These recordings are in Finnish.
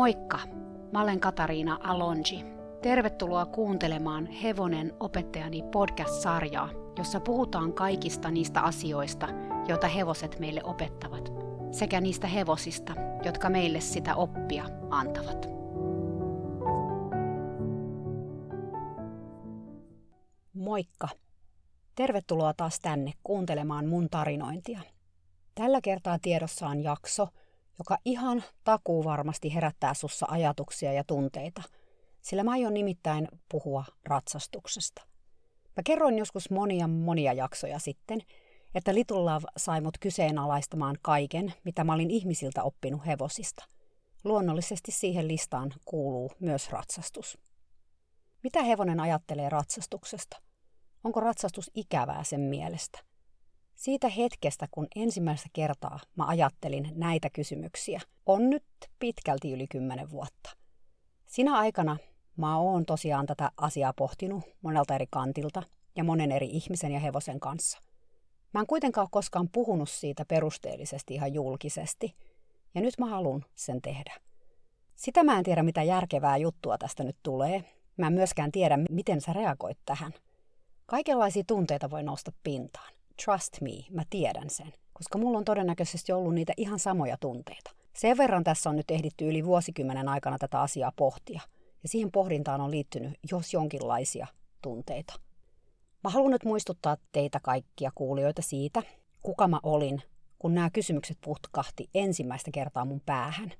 Moikka! Mä olen Katariina Alonji. Tervetuloa kuuntelemaan Hevonen opettajani podcast-sarjaa, jossa puhutaan kaikista niistä asioista, joita hevoset meille opettavat, sekä niistä hevosista, jotka meille sitä oppia antavat. Moikka! Tervetuloa taas tänne kuuntelemaan mun tarinointia. Tällä kertaa tiedossa on jakso, joka ihan takuu varmasti herättää sussa ajatuksia ja tunteita, sillä mä aion nimittäin puhua ratsastuksesta. Mä kerroin joskus monia monia jaksoja sitten, että Little Love sai mut kyseenalaistamaan kaiken, mitä mä olin ihmisiltä oppinut hevosista. Luonnollisesti siihen listaan kuuluu myös ratsastus. Mitä hevonen ajattelee ratsastuksesta? Onko ratsastus ikävää sen mielestä? Siitä hetkestä, kun ensimmäistä kertaa mä ajattelin näitä kysymyksiä, on nyt pitkälti yli kymmenen vuotta. Sinä aikana mä oon tosiaan tätä asiaa pohtinut monelta eri kantilta ja monen eri ihmisen ja hevosen kanssa. Mä en kuitenkaan ole koskaan puhunut siitä perusteellisesti ihan julkisesti, ja nyt mä haluan sen tehdä. Sitä mä en tiedä, mitä järkevää juttua tästä nyt tulee. Mä en myöskään tiedä, miten sä reagoit tähän. Kaikenlaisia tunteita voi nousta pintaan. Trust me, mä tiedän sen, koska mulla on todennäköisesti ollut niitä ihan samoja tunteita. Sen verran tässä on nyt ehditty yli vuosikymmenen aikana tätä asiaa pohtia, ja siihen pohdintaan on liittynyt jos jonkinlaisia tunteita. Mä haluan nyt muistuttaa teitä kaikkia kuulijoita siitä, kuka mä olin, kun nämä kysymykset putkahti ensimmäistä kertaa mun päähän.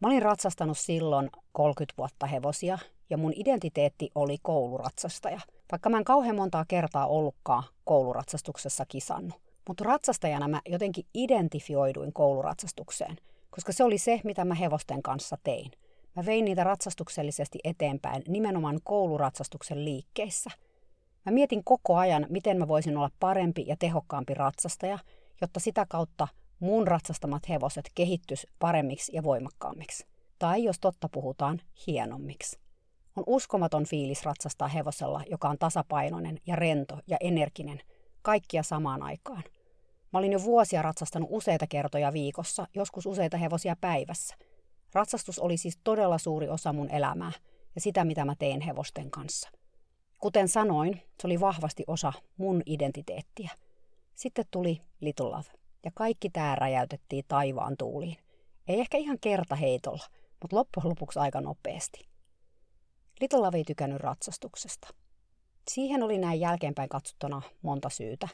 Mä olin ratsastanut silloin 30 vuotta hevosia, ja mun identiteetti oli kouluratsastaja – vaikka mä en kauhean montaa kertaa ollutkaan kouluratsastuksessa kisannut. Mutta ratsastajana mä jotenkin identifioiduin kouluratsastukseen, koska se oli se, mitä mä hevosten kanssa tein. Mä vein niitä ratsastuksellisesti eteenpäin nimenomaan kouluratsastuksen liikkeissä. Mä mietin koko ajan, miten mä voisin olla parempi ja tehokkaampi ratsastaja, jotta sitä kautta mun ratsastamat hevoset kehittys paremmiksi ja voimakkaammiksi. Tai jos totta puhutaan, hienommiksi. On uskomaton fiilis ratsastaa hevosella, joka on tasapainoinen ja rento ja energinen, kaikkia samaan aikaan. Mä olin jo vuosia ratsastanut useita kertoja viikossa, joskus useita hevosia päivässä. Ratsastus oli siis todella suuri osa mun elämää ja sitä, mitä mä teen hevosten kanssa. Kuten sanoin, se oli vahvasti osa mun identiteettiä. Sitten tuli Little Love, ja kaikki tää räjäytettiin taivaan tuuliin. Ei ehkä ihan kerta heitolla, mutta loppujen lopuksi aika nopeasti. Little Love ei tykännyt ratsastuksesta. Siihen oli näin jälkeenpäin katsottuna monta syytä.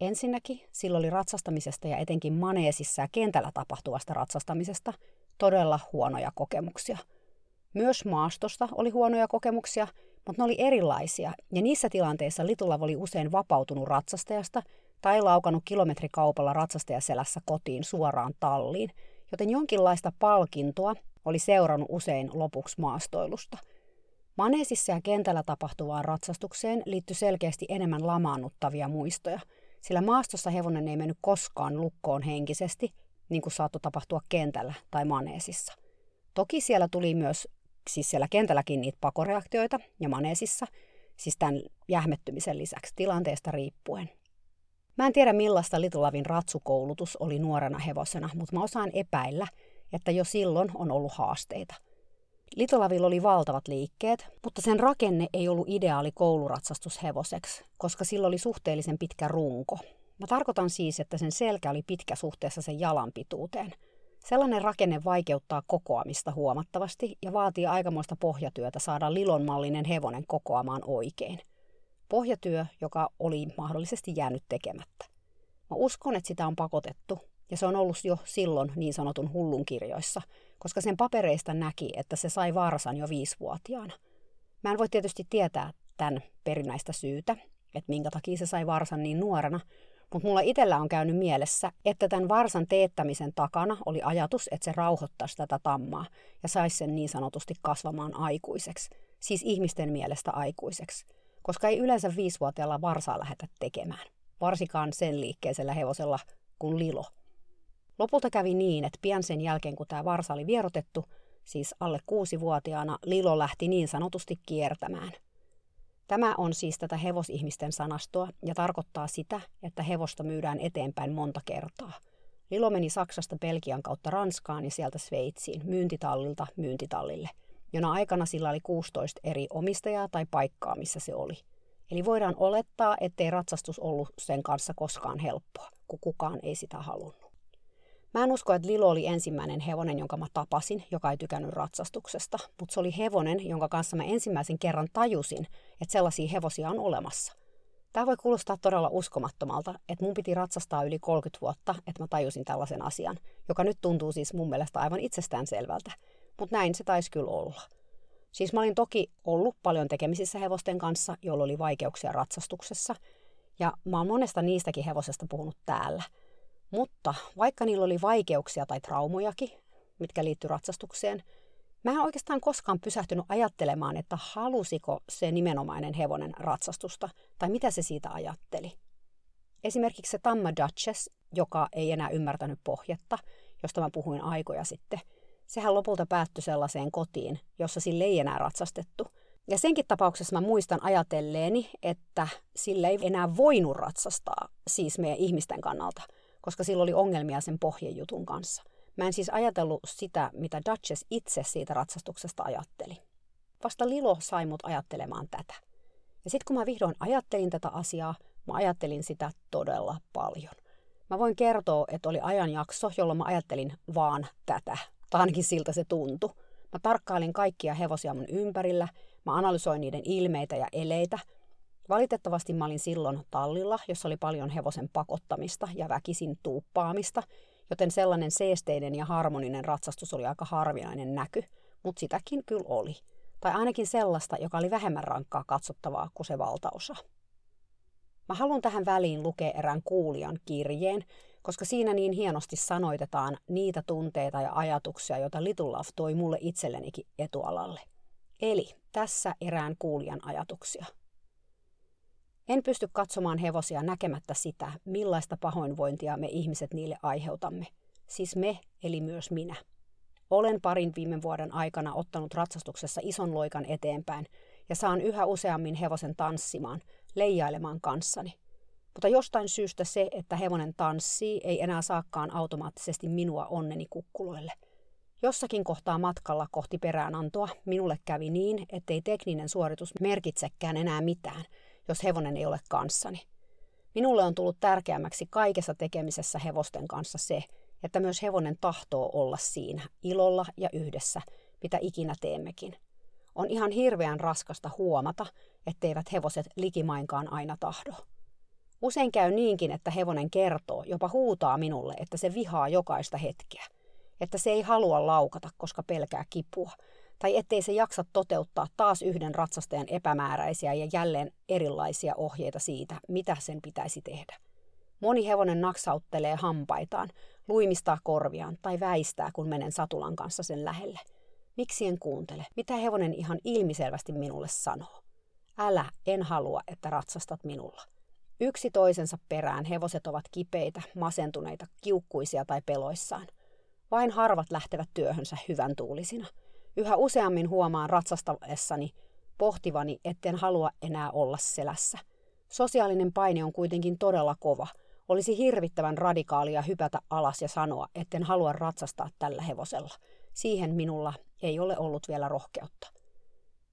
Ensinnäkin sillä oli ratsastamisesta ja etenkin maneesissa ja kentällä tapahtuvasta ratsastamisesta todella huonoja kokemuksia. Myös maastosta oli huonoja kokemuksia, mutta ne oli erilaisia, ja niissä tilanteissa Litula oli usein vapautunut ratsastajasta tai laukannut kilometrikaupalla ratsastajaselässä kotiin suoraan talliin, joten jonkinlaista palkintoa oli seurannut usein lopuksi maastoilusta – Maneesissa ja kentällä tapahtuvaan ratsastukseen liittyi selkeästi enemmän lamaannuttavia muistoja, sillä maastossa hevonen ei mennyt koskaan lukkoon henkisesti, niin kuin saattoi tapahtua kentällä tai maneesissa. Toki siellä tuli myös, siis siellä kentälläkin niitä pakoreaktioita ja maneesissa, siis tämän jähmettymisen lisäksi tilanteesta riippuen. Mä en tiedä millaista Litulavin ratsukoulutus oli nuorena hevosena, mutta mä osaan epäillä, että jo silloin on ollut haasteita – Litolavilla oli valtavat liikkeet, mutta sen rakenne ei ollut ideaali kouluratsastushevoseksi, koska sillä oli suhteellisen pitkä runko. Mä tarkoitan siis, että sen selkä oli pitkä suhteessa sen jalan pituuteen. Sellainen rakenne vaikeuttaa kokoamista huomattavasti ja vaatii aikamoista pohjatyötä saada lilonmallinen hevonen kokoamaan oikein. Pohjatyö, joka oli mahdollisesti jäänyt tekemättä. Mä uskon, että sitä on pakotettu, ja se on ollut jo silloin niin sanotun hullun kirjoissa – koska sen papereista näki, että se sai varsan jo viisivuotiaana. Mä en voi tietysti tietää tämän perinnäistä syytä, että minkä takia se sai varsan niin nuorena, mutta mulla itsellä on käynyt mielessä, että tämän varsan teettämisen takana oli ajatus, että se rauhoittaisi tätä tammaa ja saisi sen niin sanotusti kasvamaan aikuiseksi, siis ihmisten mielestä aikuiseksi, koska ei yleensä viisivuotiaalla varsaa lähetä tekemään, varsinkaan sen liikkeisellä hevosella kuin Lilo – Lopulta kävi niin, että pian sen jälkeen kun tämä varsa oli vierotettu, siis alle kuusi-vuotiaana, Lilo lähti niin sanotusti kiertämään. Tämä on siis tätä hevosihmisten sanastoa ja tarkoittaa sitä, että hevosta myydään eteenpäin monta kertaa. Lilo meni Saksasta Belgian kautta Ranskaan ja sieltä Sveitsiin, myyntitallilta myyntitallille, jona aikana sillä oli 16 eri omistajaa tai paikkaa, missä se oli. Eli voidaan olettaa, ettei ratsastus ollut sen kanssa koskaan helppoa, kun kukaan ei sitä halunnut. Mä en usko, että Lilo oli ensimmäinen hevonen, jonka mä tapasin, joka ei tykännyt ratsastuksesta, mutta se oli hevonen, jonka kanssa mä ensimmäisen kerran tajusin, että sellaisia hevosia on olemassa. Tämä voi kuulostaa todella uskomattomalta, että mun piti ratsastaa yli 30 vuotta, että mä tajusin tällaisen asian, joka nyt tuntuu siis mun mielestä aivan itsestäänselvältä, mutta näin se taisi kyllä olla. Siis mä olin toki ollut paljon tekemisissä hevosten kanssa, joilla oli vaikeuksia ratsastuksessa, ja mä oon monesta niistäkin hevosesta puhunut täällä. Mutta vaikka niillä oli vaikeuksia tai traumojakin, mitkä liittyy ratsastukseen, Mä en oikeastaan koskaan pysähtynyt ajattelemaan, että halusiko se nimenomainen hevonen ratsastusta tai mitä se siitä ajatteli. Esimerkiksi se Tamma Duchess, joka ei enää ymmärtänyt pohjetta, josta mä puhuin aikoja sitten, sehän lopulta päättyi sellaiseen kotiin, jossa sille ei enää ratsastettu. Ja senkin tapauksessa mä muistan ajatelleeni, että sille ei enää voinut ratsastaa, siis meidän ihmisten kannalta, koska sillä oli ongelmia sen pohjejutun kanssa. Mä en siis ajatellut sitä, mitä Duchess itse siitä ratsastuksesta ajatteli. Vasta Lilo sai mut ajattelemaan tätä. Ja sitten kun mä vihdoin ajattelin tätä asiaa, mä ajattelin sitä todella paljon. Mä voin kertoa, että oli ajanjakso, jolloin mä ajattelin vaan tätä. Tai ainakin siltä se tuntui. Mä tarkkailin kaikkia hevosia mun ympärillä, mä analysoin niiden ilmeitä ja eleitä. Valitettavasti mä olin silloin tallilla, jossa oli paljon hevosen pakottamista ja väkisin tuuppaamista, joten sellainen seesteinen ja harmoninen ratsastus oli aika harvinainen näky, mutta sitäkin kyllä oli. Tai ainakin sellaista, joka oli vähemmän rankkaa katsottavaa kuin se valtaosa. Mä haluan tähän väliin lukea erään kuulijan kirjeen, koska siinä niin hienosti sanoitetaan niitä tunteita ja ajatuksia, joita Little Love toi mulle itsellenikin etualalle. Eli tässä erään kuulijan ajatuksia. En pysty katsomaan hevosia näkemättä sitä, millaista pahoinvointia me ihmiset niille aiheutamme. Siis me, eli myös minä. Olen parin viime vuoden aikana ottanut ratsastuksessa ison loikan eteenpäin ja saan yhä useammin hevosen tanssimaan, leijailemaan kanssani. Mutta jostain syystä se, että hevonen tanssii, ei enää saakaan automaattisesti minua onneni kukkuloille. Jossakin kohtaa matkalla kohti peräänantoa minulle kävi niin, ettei tekninen suoritus merkitsekään enää mitään – jos hevonen ei ole kanssani. Minulle on tullut tärkeämmäksi kaikessa tekemisessä hevosten kanssa se, että myös hevonen tahtoo olla siinä, ilolla ja yhdessä, mitä ikinä teemmekin. On ihan hirveän raskasta huomata, etteivät hevoset likimainkaan aina tahdo. Usein käy niinkin, että hevonen kertoo, jopa huutaa minulle, että se vihaa jokaista hetkeä. Että se ei halua laukata, koska pelkää kipua, tai ettei se jaksa toteuttaa taas yhden ratsastajan epämääräisiä ja jälleen erilaisia ohjeita siitä, mitä sen pitäisi tehdä. Moni hevonen naksauttelee hampaitaan, luimistaa korviaan tai väistää, kun menen satulan kanssa sen lähelle. Miksi en kuuntele? Mitä hevonen ihan ilmiselvästi minulle sanoo? Älä, en halua, että ratsastat minulla. Yksi toisensa perään hevoset ovat kipeitä, masentuneita, kiukkuisia tai peloissaan. Vain harvat lähtevät työhönsä hyvän tuulisina – Yhä useammin huomaan ratsastaessani pohtivani, etten halua enää olla selässä. Sosiaalinen paine on kuitenkin todella kova. Olisi hirvittävän radikaalia hypätä alas ja sanoa, etten halua ratsastaa tällä hevosella. Siihen minulla ei ole ollut vielä rohkeutta.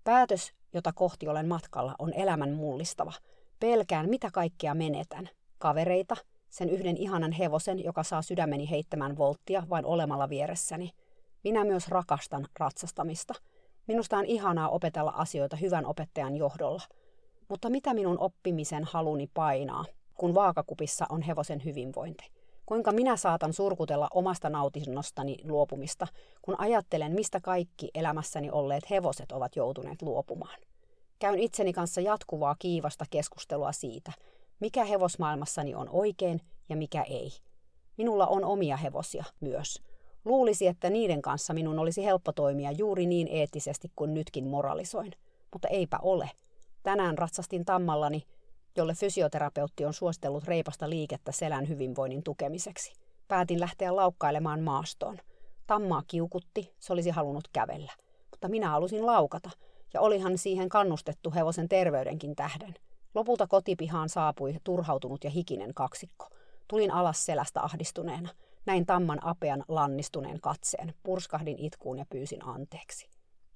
Päätös, jota kohti olen matkalla, on elämän mullistava. Pelkään, mitä kaikkea menetän. Kavereita, sen yhden ihanan hevosen, joka saa sydämeni heittämään volttia vain olemalla vieressäni – minä myös rakastan ratsastamista. Minusta on ihanaa opetella asioita hyvän opettajan johdolla. Mutta mitä minun oppimisen haluni painaa, kun vaakakupissa on hevosen hyvinvointi? Kuinka minä saatan surkutella omasta nautinnostani luopumista, kun ajattelen, mistä kaikki elämässäni olleet hevoset ovat joutuneet luopumaan? Käyn itseni kanssa jatkuvaa kiivasta keskustelua siitä, mikä hevosmaailmassani on oikein ja mikä ei. Minulla on omia hevosia myös – Luulisi, että niiden kanssa minun olisi helppo toimia juuri niin eettisesti kuin nytkin moralisoin. Mutta eipä ole. Tänään ratsastin tammallani, jolle fysioterapeutti on suostellut reipasta liikettä selän hyvinvoinnin tukemiseksi. Päätin lähteä laukkailemaan maastoon. Tammaa kiukutti, se olisi halunnut kävellä. Mutta minä halusin laukata, ja olihan siihen kannustettu hevosen terveydenkin tähden. Lopulta kotipihaan saapui turhautunut ja hikinen kaksikko. Tulin alas selästä ahdistuneena – Näin tamman apean lannistuneen katseen, purskahdin itkuun ja pyysin anteeksi.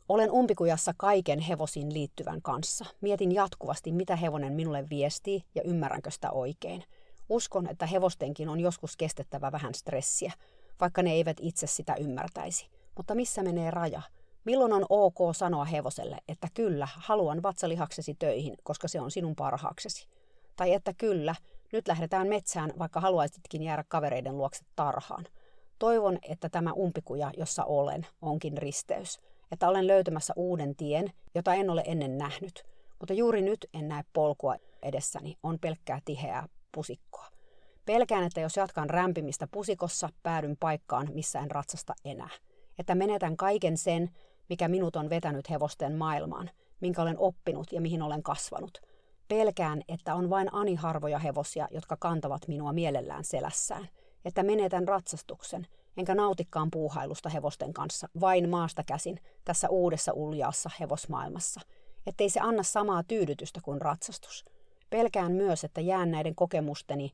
Olen umpikujassa kaiken hevosiin liittyvän kanssa. Mietin jatkuvasti, mitä hevonen minulle viestii ja ymmärränkö sitä oikein. Uskon, että hevostenkin on joskus kestettävä vähän stressiä, vaikka ne eivät itse sitä ymmärtäisi. Mutta missä menee raja? Milloin on ok sanoa hevoselle, että kyllä, haluan vatsalihaksesi töihin, koska se on sinun parhaaksesi? Tai että kyllä, nyt lähdetään metsään, vaikka haluaisitkin jäädä kavereiden luokse tarhaan. Toivon, että tämä umpikuja, jossa olen, onkin risteys. Että olen löytämässä uuden tien, jota en ole ennen nähnyt. Mutta juuri nyt en näe polkua edessäni, on pelkkää tiheää pusikkoa. Pelkään, että jos jatkan rämpimistä pusikossa, päädyn paikkaan, missä en ratsasta enää. Että menetän kaiken sen, mikä minut on vetänyt hevosten maailmaan, minkä olen oppinut ja mihin olen kasvanut. Pelkään, että on vain ani harvoja hevosia, jotka kantavat minua mielellään selässään. Että menetän ratsastuksen, enkä nautikkaan puuhailusta hevosten kanssa, vain maasta käsin, tässä uudessa uljaassa hevosmaailmassa. Ettei se anna samaa tyydytystä kuin ratsastus. Pelkään myös, että jään näiden kokemusteni,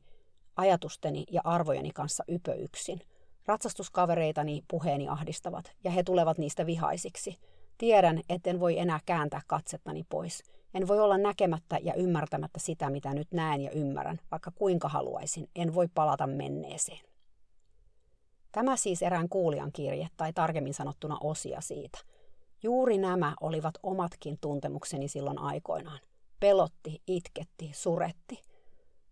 ajatusteni ja arvojeni kanssa ypöyksin – Ratsastuskavereitani puheeni ahdistavat, ja he tulevat niistä vihaisiksi. Tiedän, etten voi enää kääntää katsettani pois. En voi olla näkemättä ja ymmärtämättä sitä, mitä nyt näen ja ymmärrän, vaikka kuinka haluaisin. En voi palata menneeseen. Tämä siis erään kuulijan kirje, tai tarkemmin sanottuna osia siitä. Juuri nämä olivat omatkin tuntemukseni silloin aikoinaan. Pelotti, itketti, suretti.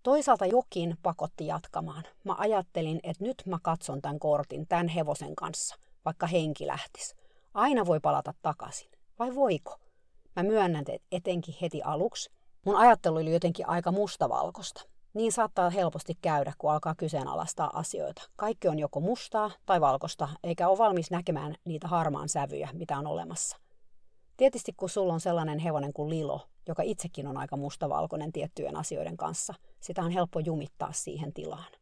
Toisaalta jokin pakotti jatkamaan. Mä ajattelin, että nyt mä katson tämän kortin tämän hevosen kanssa, vaikka henki lähtisi. Aina voi palata takaisin. Vai voiko? Mä myönnän, että etenkin heti aluksi mun ajattelu oli jotenkin aika mustavalkosta. Niin saattaa helposti käydä, kun alkaa kyseenalaistaa asioita. Kaikki on joko mustaa tai valkosta, eikä ole valmis näkemään niitä harmaan sävyjä, mitä on olemassa. Tietysti kun sulla on sellainen hevonen kuin Lilo, joka itsekin on aika mustavalkoinen tiettyjen asioiden kanssa, sitä on helppo jumittaa siihen tilaan.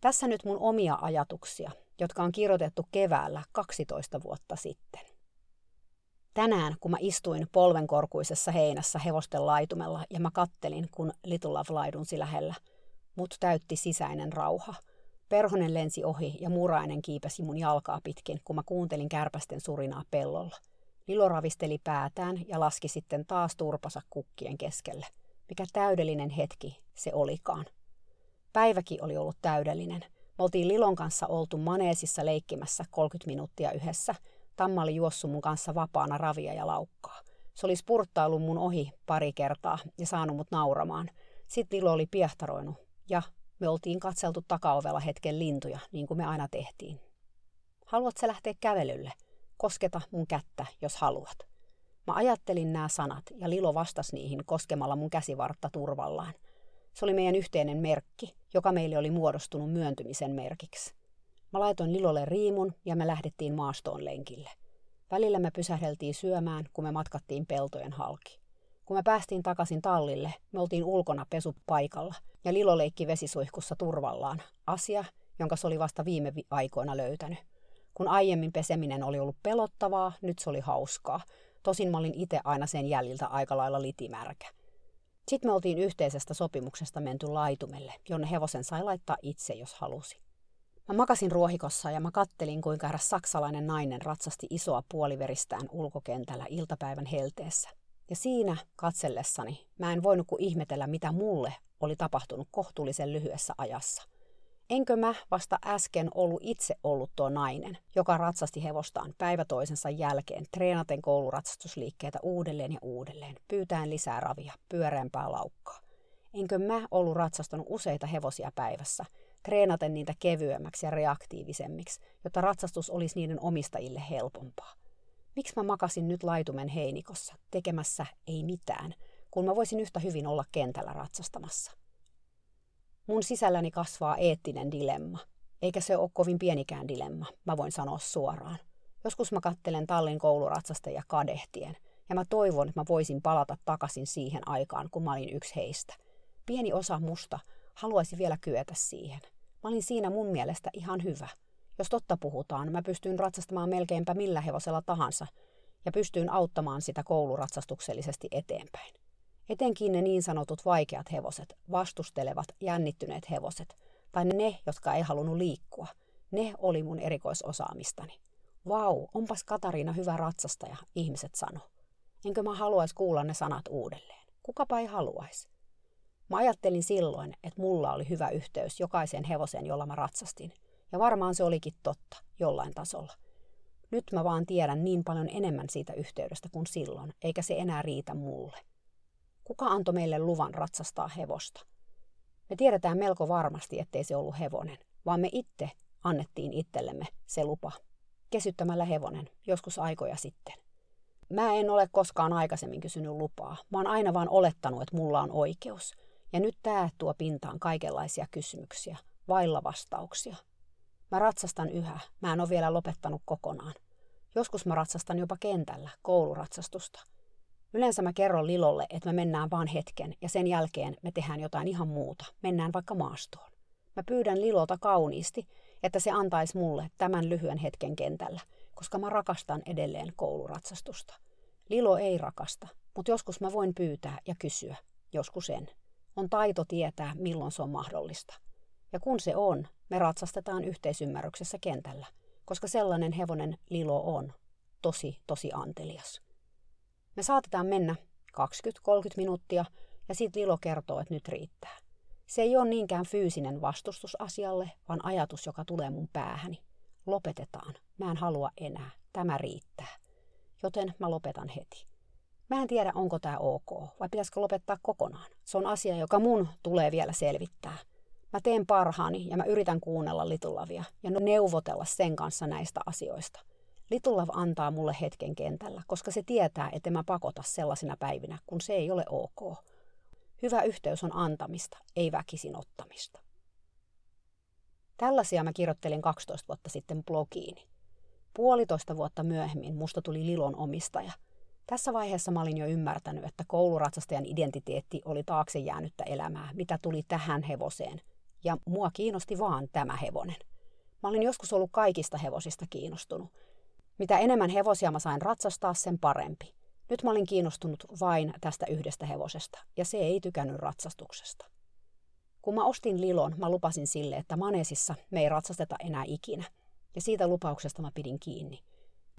Tässä nyt mun omia ajatuksia, jotka on kirjoitettu keväällä 12 vuotta sitten. Tänään, kun mä istuin polvenkorkuisessa heinässä hevosten laitumella ja mä kattelin, kun Little Love laidunsi lähellä, mut täytti sisäinen rauha. Perhonen lensi ohi ja murainen kiipesi mun jalkaa pitkin, kun mä kuuntelin kärpästen surinaa pellolla – Lilo ravisteli päätään ja laski sitten taas turpansa kukkien keskelle. Mikä täydellinen hetki se olikaan. Päiväkin oli ollut täydellinen. Me oltiin Lilon kanssa oltu maneesissa leikkimässä 30 minuuttia yhdessä. Tamma oli juossut mun kanssa vapaana ravia ja laukkaa. Se oli spurttailu mun ohi pari kertaa ja saanut mut nauramaan. Sitten Lilo oli piehtaroinut ja me oltiin katseltu takaovella hetken lintuja, niin kuin me aina tehtiin. Haluatko lähteä kävelylle? Kosketa mun kättä, jos haluat. Mä ajattelin nämä sanat ja Lilo vastasi niihin koskemalla mun käsivartta turvallaan. Se oli meidän yhteinen merkki, joka meille oli muodostunut myöntymisen merkiksi. Mä laitoin Lilolle riimun ja me lähdettiin maastoon lenkille. Välillä me pysähdeltiin syömään, kun me matkattiin peltojen halki. Kun me päästiin takaisin tallille, me oltiin ulkona pesupaikalla ja Lilo leikki vesisuihkussa turvallaan, asia, jonka se oli vasta viime aikoina löytänyt. Kun aiemmin peseminen oli ollut pelottavaa, nyt se oli hauskaa. Tosin mä olin itse aina sen jäljiltä aika lailla litimärkä. Sitten me oltiin yhteisestä sopimuksesta menty laitumelle, jonne hevosen sai laittaa itse, jos halusi. Mä makasin ruohikossa ja mä kattelin, kuinka eräs saksalainen nainen ratsasti isoa puoliveristään ulkokentällä iltapäivän helteessä. Ja siinä katsellessani mä en voinut kuin ihmetellä, mitä mulle oli tapahtunut kohtuullisen lyhyessä ajassa – Enkö mä vasta äsken ollut itse ollut tuo nainen, joka ratsasti hevostaan päivä toisensa jälkeen, treenaten kouluratsastusliikkeitä uudelleen ja uudelleen, pyytäen lisää ravia, pyöreämpää laukkaa. Enkö mä ollut ratsastanut useita hevosia päivässä, treenaten niitä kevyemmäksi ja reaktiivisemmiksi, jotta ratsastus olisi niiden omistajille helpompaa. Miksi mä makasin nyt laitumen heinikossa, tekemässä ei mitään, kun mä voisin yhtä hyvin olla kentällä ratsastamassa? Mun sisälläni kasvaa eettinen dilemma. Eikä se ole kovin pienikään dilemma, mä voin sanoa suoraan. Joskus mä kattelen tallin kouluratsasta ja kadehtien, ja mä toivon, että mä voisin palata takaisin siihen aikaan, kun mä olin yksi heistä. Pieni osa musta haluaisi vielä kyetä siihen. Mä olin siinä mun mielestä ihan hyvä. Jos totta puhutaan, mä pystyin ratsastamaan melkeinpä millä hevosella tahansa, ja pystyin auttamaan sitä kouluratsastuksellisesti eteenpäin. Etenkin ne niin sanotut vaikeat hevoset, vastustelevat, jännittyneet hevoset, tai ne, jotka ei halunnut liikkua. Ne oli mun erikoisosaamistani. Vau, onpas Katariina hyvä ratsastaja, ihmiset sano. Enkö mä haluaisi kuulla ne sanat uudelleen? Kukapa ei haluaisi. Mä ajattelin silloin, että mulla oli hyvä yhteys jokaiseen hevoseen, jolla mä ratsastin. Ja varmaan se olikin totta, jollain tasolla. Nyt mä vaan tiedän niin paljon enemmän siitä yhteydestä kuin silloin, eikä se enää riitä mulle. Kuka antoi meille luvan ratsastaa hevosta? Me tiedetään melko varmasti, ettei se ollut hevonen, vaan me itse annettiin itsellemme se lupa. Kesyttämällä hevonen, joskus aikoja sitten. Mä en ole koskaan aikaisemmin kysynyt lupaa. Mä oon aina vaan olettanut, että mulla on oikeus. Ja nyt tää tuo pintaan kaikenlaisia kysymyksiä, vailla vastauksia. Mä ratsastan yhä. Mä en ole vielä lopettanut kokonaan. Joskus mä ratsastan jopa kentällä, kouluratsastusta. Yleensä mä kerron Lilolle, että me mennään vaan hetken ja sen jälkeen me tehdään jotain ihan muuta. Mennään vaikka maastoon. Mä pyydän Lilolta kauniisti, että se antaisi mulle tämän lyhyen hetken kentällä, koska mä rakastan edelleen kouluratsastusta. Lilo ei rakasta, mutta joskus mä voin pyytää ja kysyä, joskus en. On taito tietää, milloin se on mahdollista. Ja kun se on, me ratsastetaan yhteisymmärryksessä kentällä, koska sellainen hevonen Lilo on. Tosi, tosi antelias. Me saatetaan mennä 20-30 minuuttia ja sitten Lilo kertoo, että nyt riittää. Se ei ole niinkään fyysinen vastustus asialle, vaan ajatus, joka tulee mun päähäni. Lopetetaan. Mä en halua enää. Tämä riittää. Joten mä lopetan heti. Mä en tiedä, onko tämä ok, vai pitäisikö lopettaa kokonaan. Se on asia, joka mun tulee vielä selvittää. Mä teen parhaani ja mä yritän kuunnella Litulavia ja neuvotella sen kanssa näistä asioista. Litulav antaa mulle hetken kentällä, koska se tietää, että mä pakota sellaisina päivinä, kun se ei ole ok. Hyvä yhteys on antamista, ei väkisin ottamista. Tällaisia mä kirjoittelin 12 vuotta sitten blogiini. Puolitoista vuotta myöhemmin musta tuli Lilon omistaja. Tässä vaiheessa mä olin jo ymmärtänyt, että kouluratsastajan identiteetti oli taakse jäänyttä elämää, mitä tuli tähän hevoseen. Ja mua kiinnosti vaan tämä hevonen. Mä olin joskus ollut kaikista hevosista kiinnostunut. Mitä enemmän hevosia mä sain ratsastaa, sen parempi. Nyt mä olin kiinnostunut vain tästä yhdestä hevosesta, ja se ei tykännyt ratsastuksesta. Kun mä ostin Lilon, mä lupasin sille, että Manesissa me ei ratsasteta enää ikinä, ja siitä lupauksesta mä pidin kiinni.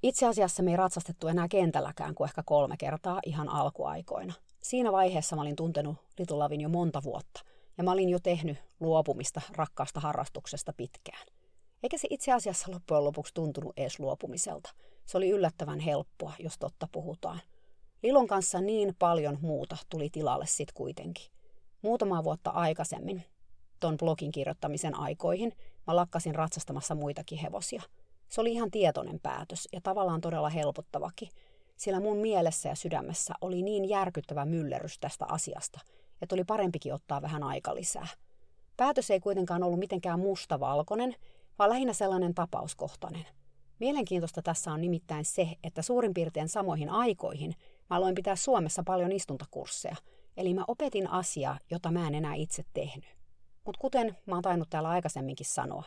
Itse asiassa me ei ratsastettu enää kentälläkään kuin ehkä kolme kertaa ihan alkuaikoina. Siinä vaiheessa mä olin tuntenut Litulavin jo monta vuotta, ja mä olin jo tehnyt luopumista rakkaasta harrastuksesta pitkään. Eikä se itse asiassa loppujen lopuksi tuntunut edes luopumiselta. Se oli yllättävän helppoa, jos totta puhutaan. Lilon kanssa niin paljon muuta tuli tilalle sitten kuitenkin. Muutama vuotta aikaisemmin, ton blogin kirjoittamisen aikoihin, mä lakkasin ratsastamassa muitakin hevosia. Se oli ihan tietoinen päätös ja tavallaan todella helpottavakin, sillä mun mielessä ja sydämessä oli niin järkyttävä myllerys tästä asiasta, että oli parempikin ottaa vähän aika lisää. Päätös ei kuitenkaan ollut mitenkään mustavalkoinen, vaan lähinnä sellainen tapauskohtainen. Mielenkiintoista tässä on nimittäin se, että suurin piirtein samoihin aikoihin Mä aloin pitää Suomessa paljon istuntakursseja, eli mä opetin asiaa, jota mä en enää itse tehnyt. Mutta kuten mä oon tainnut täällä aikaisemminkin sanoa,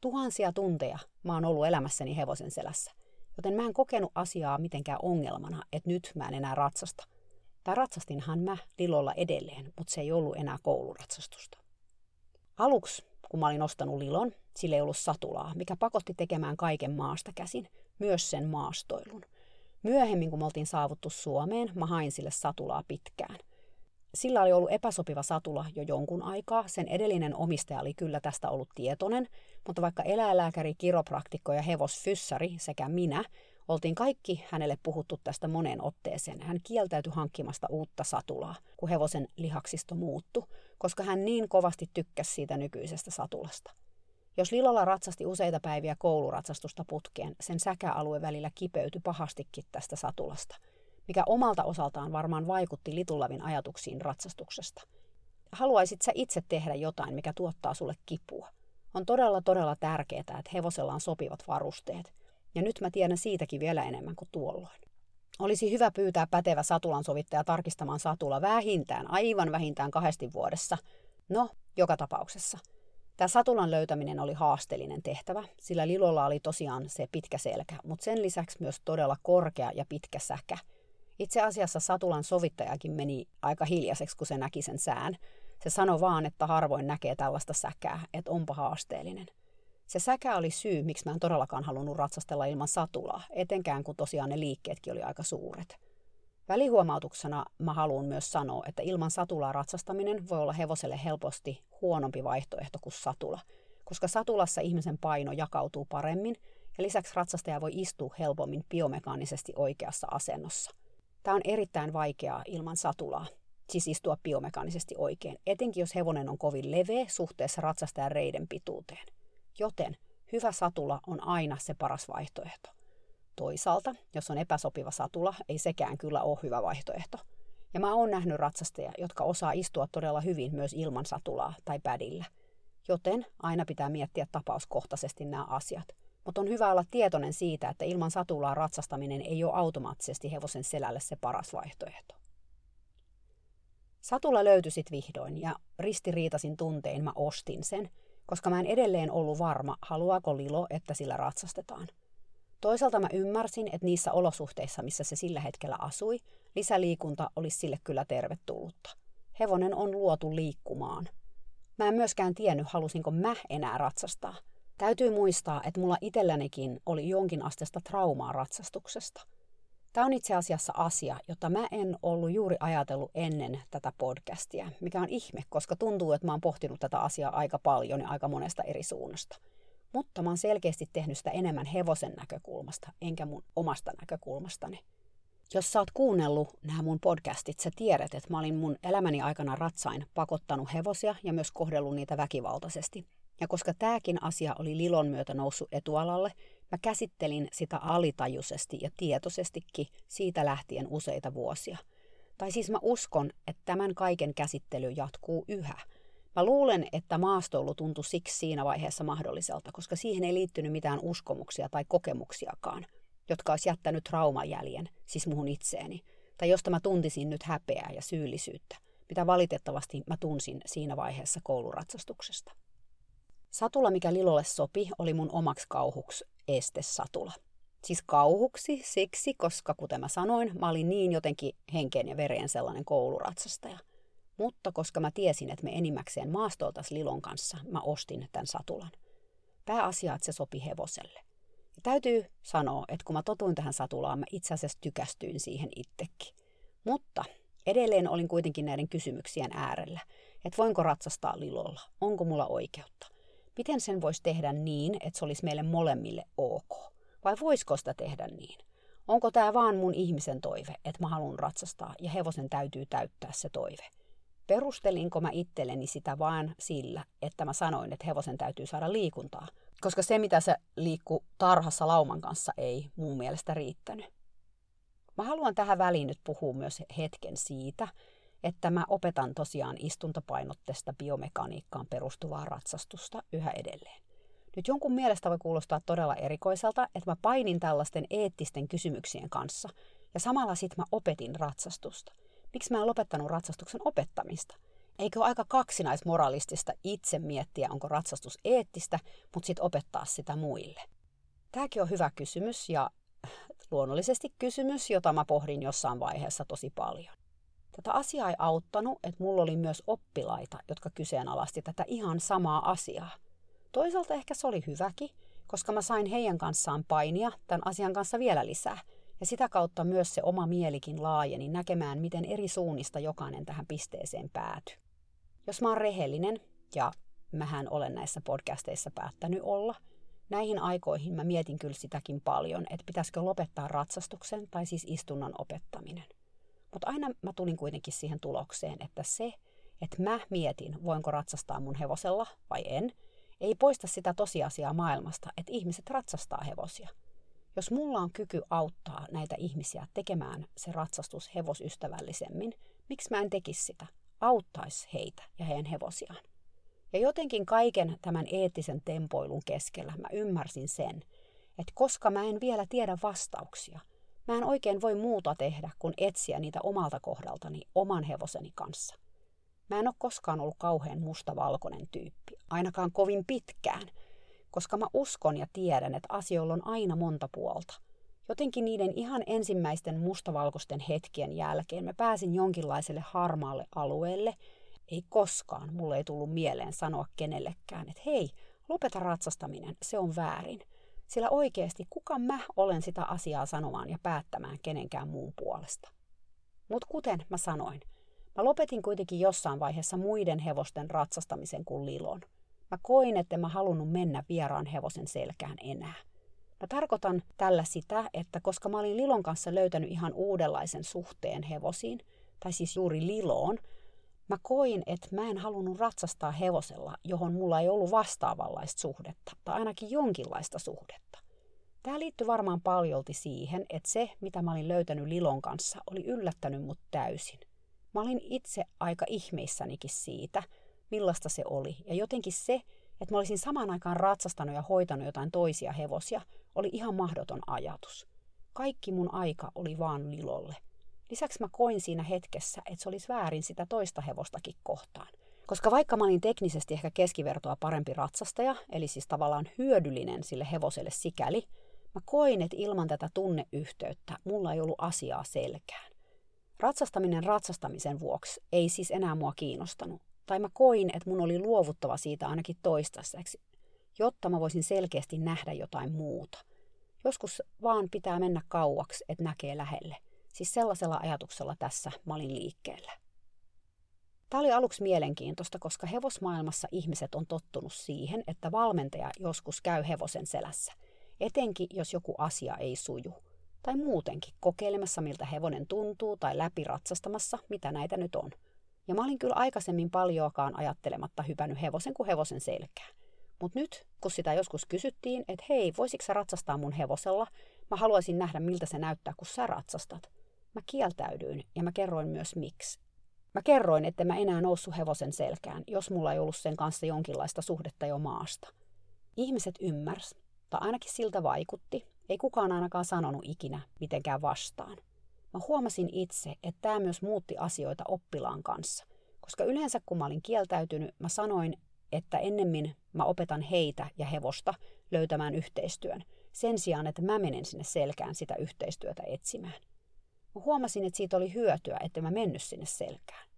tuhansia tunteja mä oon ollut elämässäni hevosen selässä, joten mä en kokenut asiaa mitenkään ongelmana, että nyt mä en enää ratsasta. Tai ratsastinhan mä Lilolla edelleen, mutta se ei ollut enää kouluratsastusta. Aluksi, kun mä olin ostanut Lilon, sillä ei ollut satulaa, mikä pakotti tekemään kaiken maasta käsin, myös sen maastoilun – Myöhemmin, kun me oltiin saavuttu Suomeen, mä hain sille satulaa pitkään. Sillä oli ollut epäsopiva satula jo jonkun aikaa. Sen edellinen omistaja oli kyllä tästä ollut tietoinen, mutta vaikka eläinlääkäri, kiropraktikko ja hevosfyssari sekä minä oltiin kaikki hänelle puhuttu tästä moneen otteeseen, hän kieltäytyi hankkimasta uutta satulaa, kun hevosen lihaksisto muuttu, koska hän niin kovasti tykkäsi siitä nykyisestä satulasta. Jos Lilolla ratsasti useita päiviä kouluratsastusta putkeen, sen säkäalue välillä kipeytyi pahastikin tästä satulasta, mikä omalta osaltaan varmaan vaikutti Litulavin ajatuksiin ratsastuksesta. Haluaisit sä itse tehdä jotain, mikä tuottaa sulle kipua? On todella todella tärkeää, että hevosella on sopivat varusteet. Ja nyt mä tiedän siitäkin vielä enemmän kuin tuolloin. Olisi hyvä pyytää pätevä satulansovittaja tarkistamaan satula vähintään, aivan vähintään kahdesti vuodessa. No, joka tapauksessa – Tämä satulan löytäminen oli haasteellinen tehtävä, sillä Lilolla oli tosiaan se pitkä selkä, mutta sen lisäksi myös todella korkea ja pitkä säkä. Itse asiassa satulan sovittajakin meni aika hiljaiseksi, kun se näki sen sään. Se sanoi vaan, että harvoin näkee tällaista säkää, että onpa haasteellinen. Se säkä oli syy, miksi mä en todellakaan halunnut ratsastella ilman satulaa, etenkään kun tosiaan ne liikkeetkin oli aika suuret. Välihuomautuksena mä haluan myös sanoa, että ilman satulaa ratsastaminen voi olla hevoselle helposti huonompi vaihtoehto kuin satula, koska satulassa ihmisen paino jakautuu paremmin ja lisäksi ratsastaja voi istua helpommin biomekaanisesti oikeassa asennossa. Tämä on erittäin vaikeaa ilman satulaa, siis istua biomekaanisesti oikein, etenkin jos hevonen on kovin leveä suhteessa ratsastajan reiden pituuteen. Joten hyvä satula on aina se paras vaihtoehto. Toisaalta, jos on epäsopiva satula, ei sekään kyllä ole hyvä vaihtoehto. Ja mä oon nähnyt ratsastajia, jotka osaa istua todella hyvin myös ilman satulaa tai pädillä. Joten aina pitää miettiä tapauskohtaisesti nämä asiat. Mutta on hyvä olla tietoinen siitä, että ilman satulaa ratsastaminen ei ole automaattisesti hevosen selälle se paras vaihtoehto. Satula löytyi sit vihdoin ja ristiriitasin tuntein mä ostin sen, koska mä en edelleen ollut varma, haluaako Lilo, että sillä ratsastetaan. Toisaalta mä ymmärsin, että niissä olosuhteissa, missä se sillä hetkellä asui, lisäliikunta olisi sille kyllä tervetullutta. Hevonen on luotu liikkumaan. Mä en myöskään tiennyt, halusinko mä enää ratsastaa. Täytyy muistaa, että mulla itsellänikin oli jonkin asteesta traumaa ratsastuksesta. Tämä on itse asiassa asia, jota mä en ollut juuri ajatellut ennen tätä podcastia, mikä on ihme, koska tuntuu, että mä oon pohtinut tätä asiaa aika paljon ja aika monesta eri suunnasta. Mutta mä oon selkeästi tehnyt sitä enemmän hevosen näkökulmasta, enkä mun omasta näkökulmastani. Jos sä oot kuunnellut nämä mun podcastit, sä tiedät, että mä olin mun elämäni aikana ratsain pakottanut hevosia ja myös kohdellut niitä väkivaltaisesti. Ja koska tämäkin asia oli Lilon myötä noussut etualalle, mä käsittelin sitä alitajuisesti ja tietoisestikin siitä lähtien useita vuosia. Tai siis mä uskon, että tämän kaiken käsittely jatkuu yhä – Mä luulen, että maastoulu tuntui siksi siinä vaiheessa mahdolliselta, koska siihen ei liittynyt mitään uskomuksia tai kokemuksiakaan, jotka olisi jättänyt traumajäljen, siis muhun itseeni, tai josta mä tuntisin nyt häpeää ja syyllisyyttä, mitä valitettavasti mä tunsin siinä vaiheessa kouluratsastuksesta. Satula, mikä Lilolle sopi, oli mun omaksi kauhuksi estesatula. Siis kauhuksi siksi, koska kuten mä sanoin, mä olin niin jotenkin henkeen ja vereen sellainen kouluratsastaja – mutta koska mä tiesin, että me enimmäkseen maastoltas Lilon kanssa, mä ostin tämän satulan. Pääasia, että se sopi hevoselle. Ja täytyy sanoa, että kun mä totuin tähän satulaan, mä itse asiassa tykästyin siihen itsekin. Mutta edelleen olin kuitenkin näiden kysymyksien äärellä, että voinko ratsastaa Lilolla, onko mulla oikeutta. Miten sen voisi tehdä niin, että se olisi meille molemmille ok? Vai voisiko sitä tehdä niin? Onko tämä vaan mun ihmisen toive, että mä haluan ratsastaa ja hevosen täytyy täyttää se toive? Perustelinko mä itselleni sitä vaan sillä, että mä sanoin, että hevosen täytyy saada liikuntaa? Koska se, mitä se liikkuu tarhassa lauman kanssa, ei mun mielestä riittänyt. Mä haluan tähän väliin nyt puhua myös hetken siitä, että mä opetan tosiaan istuntapainotteista biomekaniikkaan perustuvaa ratsastusta yhä edelleen. Nyt jonkun mielestä voi kuulostaa todella erikoiselta, että mä painin tällaisten eettisten kysymyksien kanssa ja samalla sit mä opetin ratsastusta – miksi mä en lopettanut ratsastuksen opettamista? Eikö ole aika kaksinaismoralistista itse miettiä, onko ratsastus eettistä, mutta sitten opettaa sitä muille? Tämäkin on hyvä kysymys ja luonnollisesti kysymys, jota mä pohdin jossain vaiheessa tosi paljon. Tätä asiaa ei auttanut, että mulla oli myös oppilaita, jotka kyseenalaisti tätä ihan samaa asiaa. Toisaalta ehkä se oli hyväkin, koska mä sain heidän kanssaan painia tämän asian kanssa vielä lisää – ja sitä kautta myös se oma mielikin laajeni näkemään, miten eri suunnista jokainen tähän pisteeseen päätyi. Jos mä oon rehellinen, ja mähän olen näissä podcasteissa päättänyt olla, näihin aikoihin mä mietin kyllä sitäkin paljon, että pitäisikö lopettaa ratsastuksen tai siis istunnon opettaminen. Mutta aina mä tulin kuitenkin siihen tulokseen, että se, että mä mietin, voinko ratsastaa mun hevosella vai en, ei poista sitä tosiasiaa maailmasta, että ihmiset ratsastaa hevosia – jos mulla on kyky auttaa näitä ihmisiä tekemään se ratsastus hevosystävällisemmin, miksi mä en tekisi sitä? Auttaisi heitä ja heidän hevosiaan. Ja jotenkin kaiken tämän eettisen tempoilun keskellä mä ymmärsin sen, että koska mä en vielä tiedä vastauksia, mä en oikein voi muuta tehdä kuin etsiä niitä omalta kohdaltani oman hevoseni kanssa. Mä en ole koskaan ollut kauhean mustavalkoinen tyyppi, ainakaan kovin pitkään – koska mä uskon ja tiedän, että asioilla on aina monta puolta. Jotenkin niiden ihan ensimmäisten mustavalkoisten hetkien jälkeen mä pääsin jonkinlaiselle harmaalle alueelle. Ei koskaan mulle ei tullut mieleen sanoa kenellekään, että hei, lopeta ratsastaminen, se on väärin. Sillä oikeasti kuka mä olen sitä asiaa sanomaan ja päättämään kenenkään muun puolesta. Mutta kuten mä sanoin, mä lopetin kuitenkin jossain vaiheessa muiden hevosten ratsastamisen kuin Lilon. Mä koin, että mä halunnut mennä vieraan hevosen selkään enää. Mä tarkoitan tällä sitä, että koska mä olin Lilon kanssa löytänyt ihan uudenlaisen suhteen hevosiin, tai siis juuri Liloon, mä koin, että mä en halunnut ratsastaa hevosella, johon mulla ei ollut vastaavanlaista suhdetta, tai ainakin jonkinlaista suhdetta. Tämä liittyy varmaan paljolti siihen, että se, mitä mä olin löytänyt Lilon kanssa, oli yllättänyt mut täysin. Mä olin itse aika ihmeissänikin siitä, millaista se oli. Ja jotenkin se, että mä olisin samaan aikaan ratsastanut ja hoitanut jotain toisia hevosia, oli ihan mahdoton ajatus. Kaikki mun aika oli vaan Lilolle. Lisäksi mä koin siinä hetkessä, että se olisi väärin sitä toista hevostakin kohtaan. Koska vaikka mä olin teknisesti ehkä keskivertoa parempi ratsastaja, eli siis tavallaan hyödyllinen sille hevoselle sikäli, mä koin, että ilman tätä tunneyhteyttä mulla ei ollut asiaa selkään. Ratsastaminen ratsastamisen vuoksi ei siis enää mua kiinnostanut. Tai mä koin, että mun oli luovuttava siitä ainakin toistaiseksi, jotta mä voisin selkeästi nähdä jotain muuta. Joskus vaan pitää mennä kauaksi, että näkee lähelle. Siis sellaisella ajatuksella tässä mä olin liikkeellä. Tämä oli aluksi mielenkiintoista, koska hevosmaailmassa ihmiset on tottunut siihen, että valmentaja joskus käy hevosen selässä, etenkin jos joku asia ei suju. Tai muutenkin kokeilemassa, miltä hevonen tuntuu, tai läpi ratsastamassa, mitä näitä nyt on. Ja mä olin kyllä aikaisemmin paljoakaan ajattelematta hypännyt hevosen kuin hevosen selkään. Mutta nyt, kun sitä joskus kysyttiin, että hei, voisitko sä ratsastaa mun hevosella, mä haluaisin nähdä, miltä se näyttää, kun sä ratsastat. Mä kieltäydyin ja mä kerroin myös miksi. Mä kerroin, että mä enää noussut hevosen selkään, jos mulla ei ollut sen kanssa jonkinlaista suhdetta jo maasta. Ihmiset ymmärsi, tai ainakin siltä vaikutti, ei kukaan ainakaan sanonut ikinä mitenkään vastaan. Mä huomasin itse, että tämä myös muutti asioita oppilaan kanssa, koska yleensä kun mä olin kieltäytynyt, mä sanoin, että ennemmin mä opetan heitä ja hevosta löytämään yhteistyön, sen sijaan, että mä menen sinne selkään sitä yhteistyötä etsimään. Mä huomasin, että siitä oli hyötyä, että mä mennyt sinne selkään.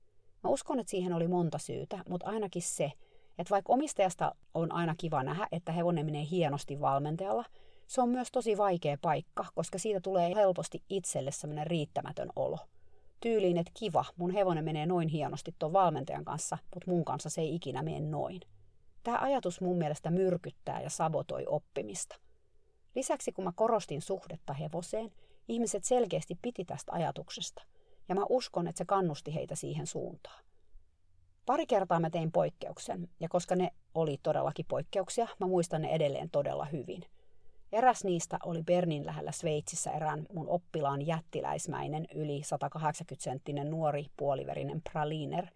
Mä uskon, että siihen oli monta syytä, mutta ainakin se, että vaikka omistajasta on aina kiva nähdä, että hevonen menee hienosti valmentajalla, se on myös tosi vaikea paikka, koska siitä tulee helposti itselle semmoinen riittämätön olo. Tyyliin, että kiva, mun hevonen menee noin hienosti tuon valmentajan kanssa, mutta mun kanssa se ei ikinä mene noin. Tämä ajatus mun mielestä myrkyttää ja sabotoi oppimista. Lisäksi kun mä korostin suhdetta hevoseen, ihmiset selkeästi piti tästä ajatuksesta, ja mä uskon, että se kannusti heitä siihen suuntaan. Pari kertaa mä tein poikkeuksen, ja koska ne oli todellakin poikkeuksia, mä muistan ne edelleen todella hyvin. Eräs niistä oli Bernin lähellä Sveitsissä erään mun oppilaan jättiläismäinen yli 180-senttinen nuori puoliverinen praliner,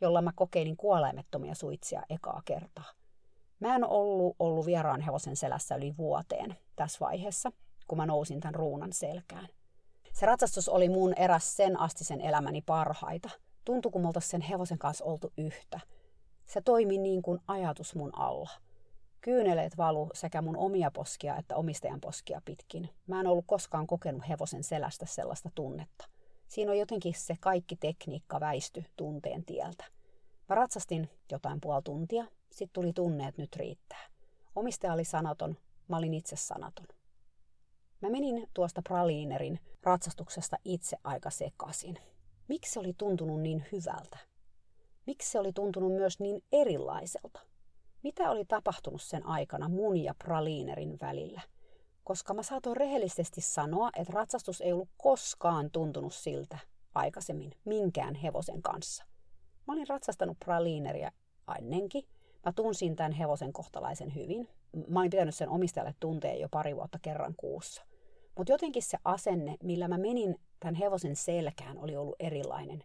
jolla mä kokeilin kuolaimettomia suitsia ekaa kertaa. Mä en ollut ollut vieraan hevosen selässä yli vuoteen tässä vaiheessa, kun mä nousin tämän ruunan selkään. Se ratsastus oli mun eräs sen astisen elämäni parhaita. Tuntui, kun me sen hevosen kanssa oltu yhtä. Se toimi niin kuin ajatus mun alla. Kyyneleet valu sekä mun omia poskia että omistajan poskia pitkin. Mä en ollut koskaan kokenut hevosen selästä sellaista tunnetta. Siinä on jotenkin se kaikki tekniikka väisty tunteen tieltä. Mä ratsastin jotain puoli tuntia, sitten tuli tunne, että nyt riittää. Omistaja oli sanaton, mä olin itse sanaton. Mä menin tuosta praliinerin ratsastuksesta itse aika sekasin. Miksi se oli tuntunut niin hyvältä? Miksi se oli tuntunut myös niin erilaiselta? Mitä oli tapahtunut sen aikana mun ja praliinerin välillä? Koska mä saatoin rehellisesti sanoa, että ratsastus ei ollut koskaan tuntunut siltä aikaisemmin minkään hevosen kanssa. Mä olin ratsastanut praliineria ennenkin. Mä tunsin tämän hevosen kohtalaisen hyvin. Mä olin pitänyt sen omistajalle tunteen jo pari vuotta kerran kuussa. Mutta jotenkin se asenne, millä mä menin tämän hevosen selkään, oli ollut erilainen.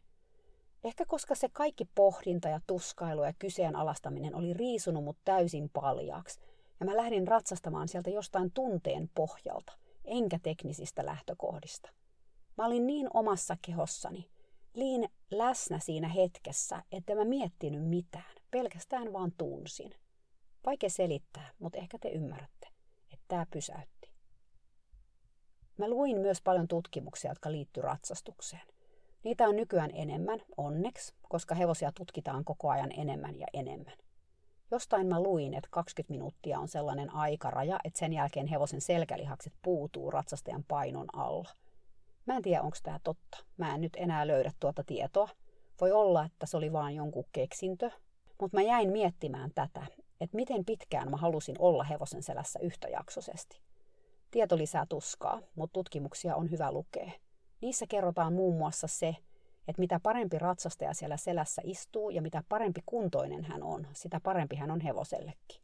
Ehkä koska se kaikki pohdinta ja tuskailu ja kyseenalaistaminen oli riisunut mut täysin paljaaksi. Ja mä lähdin ratsastamaan sieltä jostain tunteen pohjalta, enkä teknisistä lähtökohdista. Mä olin niin omassa kehossani, liin läsnä siinä hetkessä, että mä miettinyt mitään, pelkästään vaan tunsin. Vaikea selittää, mutta ehkä te ymmärrätte, että tämä pysäytti. Mä luin myös paljon tutkimuksia, jotka liittyy ratsastukseen. Niitä on nykyään enemmän, onneksi, koska hevosia tutkitaan koko ajan enemmän ja enemmän. Jostain mä luin, että 20 minuuttia on sellainen aikaraja, että sen jälkeen hevosen selkälihakset puutuu ratsastajan painon alla. Mä en tiedä, onko tämä totta. Mä en nyt enää löydä tuota tietoa. Voi olla, että se oli vain jonkun keksintö. Mutta mä jäin miettimään tätä, että miten pitkään mä halusin olla hevosen selässä yhtäjaksoisesti. Tieto lisää tuskaa, mutta tutkimuksia on hyvä lukea. Niissä kerrotaan muun muassa se, että mitä parempi ratsastaja siellä selässä istuu ja mitä parempi kuntoinen hän on, sitä parempi hän on hevosellekin.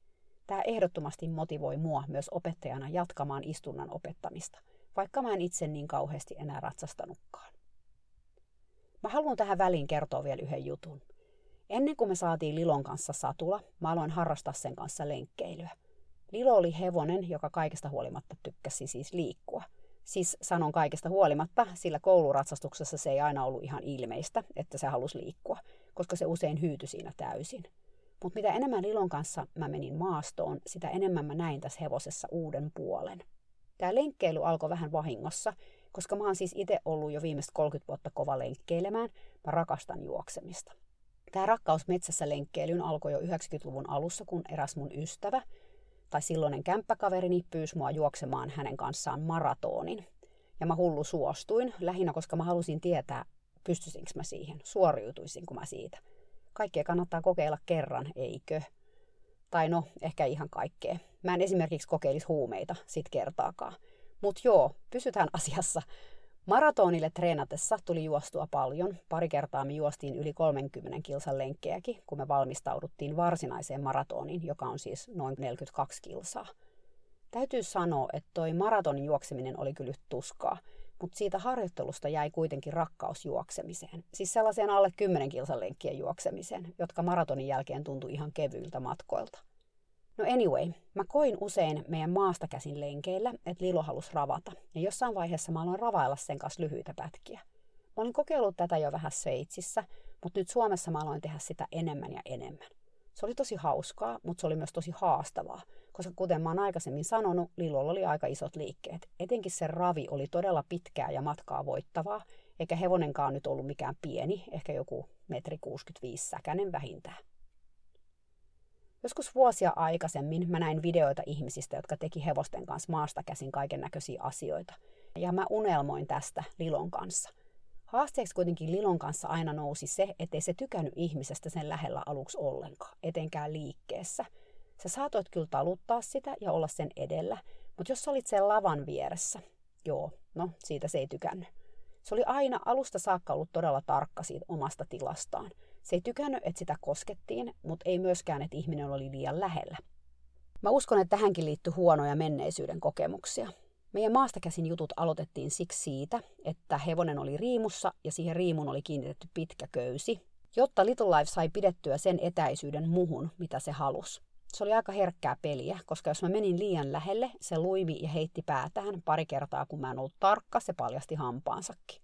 Tämä ehdottomasti motivoi mua myös opettajana jatkamaan istunnan opettamista, vaikka mä en itse niin kauheasti enää ratsastanutkaan. Mä haluan tähän väliin kertoa vielä yhden jutun. Ennen kuin me saatiin Lilon kanssa satula, mä aloin harrastaa sen kanssa lenkkeilyä. Lilo oli hevonen, joka kaikesta huolimatta tykkäsi siis liikkua – Siis sanon kaikesta huolimatta, sillä kouluratsastuksessa se ei aina ollut ihan ilmeistä, että se halusi liikkua, koska se usein hyytyi siinä täysin. Mutta mitä enemmän Lilon kanssa mä menin maastoon, sitä enemmän mä näin tässä hevosessa uuden puolen. Tämä lenkkeily alkoi vähän vahingossa, koska mä oon siis itse ollut jo viimeiset 30 vuotta kova lenkkeilemään. Mä rakastan juoksemista. Tämä rakkaus metsässä lenkkeilyyn alkoi jo 90-luvun alussa, kun eräs mun ystävä – tai silloinen kämppäkaverini pyysi mua juoksemaan hänen kanssaan maratonin. Ja mä hullu suostuin, lähinnä koska mä halusin tietää, pystyisinkö mä siihen, suoriutuisinko mä siitä. Kaikkea kannattaa kokeilla kerran, eikö? Tai no, ehkä ihan kaikkea. Mä en esimerkiksi kokeilisi huumeita sit kertaakaan. Mutta joo, pysytään asiassa. Maratonille treenatessa tuli juostua paljon. Pari kertaa me juostiin yli 30 kilsan lenkkejäkin, kun me valmistauduttiin varsinaiseen maratoniin, joka on siis noin 42 kilsaa. Täytyy sanoa, että toi maratonin juokseminen oli kyllä tuskaa, mutta siitä harjoittelusta jäi kuitenkin rakkaus juoksemiseen. Siis sellaiseen alle 10 kilsan lenkkien juoksemiseen, jotka maratonin jälkeen tuntui ihan kevyiltä matkoilta. No anyway, mä koin usein meidän maasta käsin lenkeillä, että Lilo halusi ravata. Ja jossain vaiheessa mä aloin ravailla sen kanssa lyhyitä pätkiä. Mä olin kokeillut tätä jo vähän Sveitsissä, mutta nyt Suomessa mä aloin tehdä sitä enemmän ja enemmän. Se oli tosi hauskaa, mutta se oli myös tosi haastavaa, koska kuten mä oon aikaisemmin sanonut, Lilolla oli aika isot liikkeet. Etenkin se ravi oli todella pitkää ja matkaa voittavaa, eikä hevonenkaan nyt ollut mikään pieni, ehkä joku metri 65 säkänen vähintään. Joskus vuosia aikaisemmin mä näin videoita ihmisistä, jotka teki hevosten kanssa maasta käsin kaiken näköisiä asioita. Ja mä unelmoin tästä Lilon kanssa. Haasteeksi kuitenkin Lilon kanssa aina nousi se, ettei se tykännyt ihmisestä sen lähellä aluksi ollenkaan, etenkään liikkeessä. Sä saatoit kyllä taluttaa sitä ja olla sen edellä, mutta jos olit sen lavan vieressä, joo, no siitä se ei tykännyt. Se oli aina alusta saakka ollut todella tarkka siitä omasta tilastaan. Se ei tykännyt, että sitä koskettiin, mutta ei myöskään, että ihminen oli liian lähellä. Mä uskon, että tähänkin liittyy huonoja menneisyyden kokemuksia. Meidän maastakäsin jutut aloitettiin siksi siitä, että hevonen oli riimussa ja siihen riimun oli kiinnitetty pitkä köysi, jotta Little Life sai pidettyä sen etäisyyden muhun, mitä se halusi. Se oli aika herkkää peliä, koska jos mä menin liian lähelle, se luimi ja heitti päätään pari kertaa, kun mä en ollut tarkka, se paljasti hampaansakin.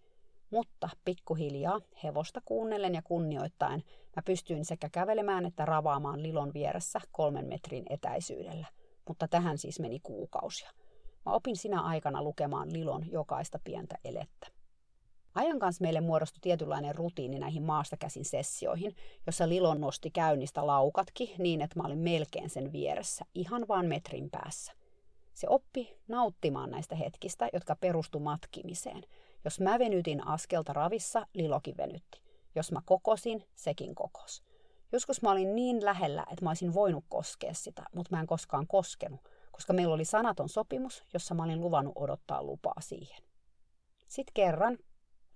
Mutta pikkuhiljaa, hevosta kuunnellen ja kunnioittain, mä pystyin sekä kävelemään että ravaamaan Lilon vieressä kolmen metrin etäisyydellä. Mutta tähän siis meni kuukausia. Mä opin sinä aikana lukemaan Lilon jokaista pientä elettä. Ajan kanssa meille muodostui tietynlainen rutiini näihin maasta käsin sessioihin, jossa Lilon nosti käynnistä laukatkin niin, että mä olin melkein sen vieressä, ihan vaan metrin päässä. Se oppi nauttimaan näistä hetkistä, jotka perustu matkimiseen – jos mä venytin askelta ravissa, Lilokin venytti. Jos mä kokosin, sekin kokos. Joskus mä olin niin lähellä, että mä olisin voinut koskea sitä, mutta mä en koskaan koskenut, koska meillä oli sanaton sopimus, jossa mä olin luvannut odottaa lupaa siihen. Sitten kerran,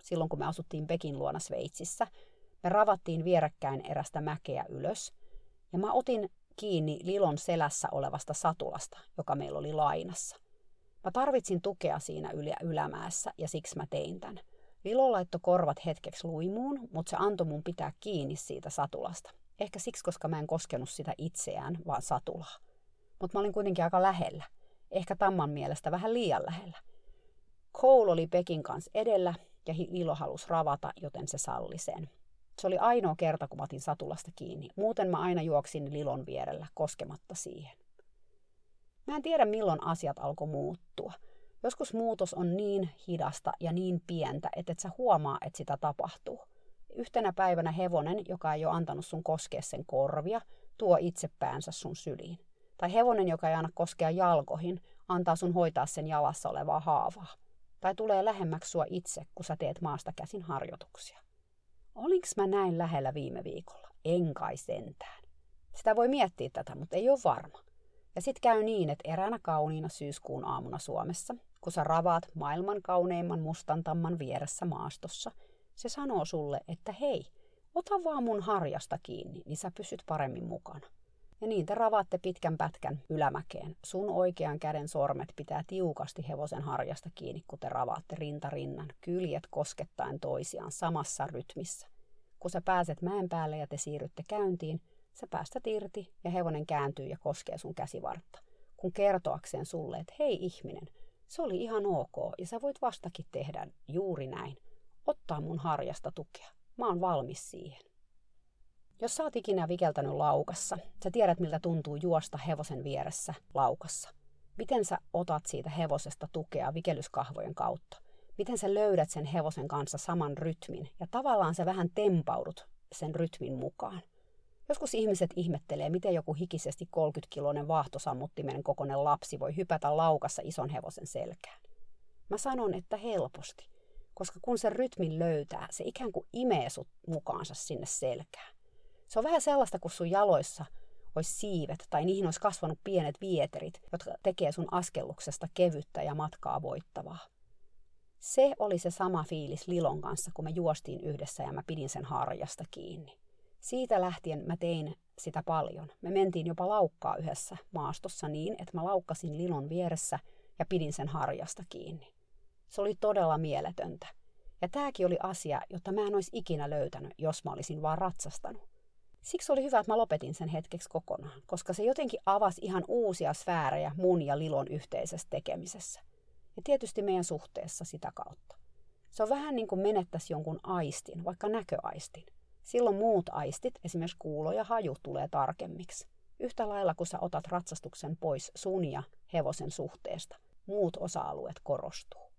silloin kun me asuttiin Pekin luona Sveitsissä, me ravattiin vierekkäin erästä mäkeä ylös, ja mä otin kiinni Lilon selässä olevasta satulasta, joka meillä oli lainassa – Mä tarvitsin tukea siinä yl- ylämäessä ja siksi mä tein tämän. Lilo laittoi korvat hetkeksi luimuun, mutta se antoi mun pitää kiinni siitä satulasta. Ehkä siksi, koska mä en koskenut sitä itseään, vaan satulaa. Mutta mä olin kuitenkin aika lähellä. Ehkä Tamman mielestä vähän liian lähellä. Cole oli Pekin kanssa edellä ja Lilo halusi ravata, joten se salli sen. Se oli ainoa kerta, kun mä otin satulasta kiinni. Muuten mä aina juoksin Lilon vierellä koskematta siihen. Mä en tiedä milloin asiat alkoi muuttua. Joskus muutos on niin hidasta ja niin pientä, että et sä huomaa, että sitä tapahtuu. Yhtenä päivänä hevonen, joka ei ole antanut sun koskea sen korvia, tuo itse päänsä sun syliin. Tai hevonen, joka ei anna koskea jalkoihin, antaa sun hoitaa sen jalassa olevaa haavaa. Tai tulee lähemmäksi sua itse, kun sä teet maasta käsin harjoituksia. Olinks mä näin lähellä viime viikolla? En kai sentään. Sitä voi miettiä tätä, mutta ei ole varma. Ja sit käy niin, että eräänä kauniina syyskuun aamuna Suomessa, kun sä ravaat maailman kauneimman mustantamman vieressä maastossa, se sanoo sulle, että hei, ota vaan mun harjasta kiinni, niin sä pysyt paremmin mukana. Ja niin te ravaatte pitkän pätkän ylämäkeen. Sun oikean käden sormet pitää tiukasti hevosen harjasta kiinni, kun te ravaatte rinta rinnan, kyljet koskettaen toisiaan samassa rytmissä. Kun sä pääset mäen päälle ja te siirrytte käyntiin, sä päästät irti ja hevonen kääntyy ja koskee sun käsivartta. Kun kertoakseen sulle, että hei ihminen, se oli ihan ok ja sä voit vastakin tehdä juuri näin. Ottaa mun harjasta tukea. Mä oon valmis siihen. Jos sä oot ikinä vikeltänyt laukassa, sä tiedät miltä tuntuu juosta hevosen vieressä laukassa. Miten sä otat siitä hevosesta tukea vikelyskahvojen kautta? Miten sä löydät sen hevosen kanssa saman rytmin ja tavallaan sä vähän tempaudut sen rytmin mukaan. Joskus ihmiset ihmettelee, miten joku hikisesti 30-kiloinen vaahtosammuttimen kokoinen lapsi voi hypätä laukassa ison hevosen selkään. Mä sanon, että helposti, koska kun se rytmin löytää, se ikään kuin imee sut mukaansa sinne selkään. Se on vähän sellaista, kun sun jaloissa olisi siivet tai niihin olisi kasvanut pienet vieterit, jotka tekee sun askelluksesta kevyttä ja matkaa voittavaa. Se oli se sama fiilis Lilon kanssa, kun me juostiin yhdessä ja mä pidin sen harjasta kiinni. Siitä lähtien mä tein sitä paljon. Me mentiin jopa laukkaa yhdessä maastossa niin, että mä laukkasin Lilon vieressä ja pidin sen harjasta kiinni. Se oli todella mieletöntä. Ja tämäkin oli asia, jota mä en olisi ikinä löytänyt, jos mä olisin vaan ratsastanut. Siksi oli hyvä, että mä lopetin sen hetkeksi kokonaan, koska se jotenkin avasi ihan uusia sfäärejä mun ja Lilon yhteisessä tekemisessä. Ja tietysti meidän suhteessa sitä kautta. Se on vähän niin kuin menettäisi jonkun aistin, vaikka näköaistin. Silloin muut aistit, esimerkiksi kuulo ja haju, tulee tarkemmiksi. Yhtä lailla kun sä otat ratsastuksen pois sun ja hevosen suhteesta, muut osa-alueet korostuu.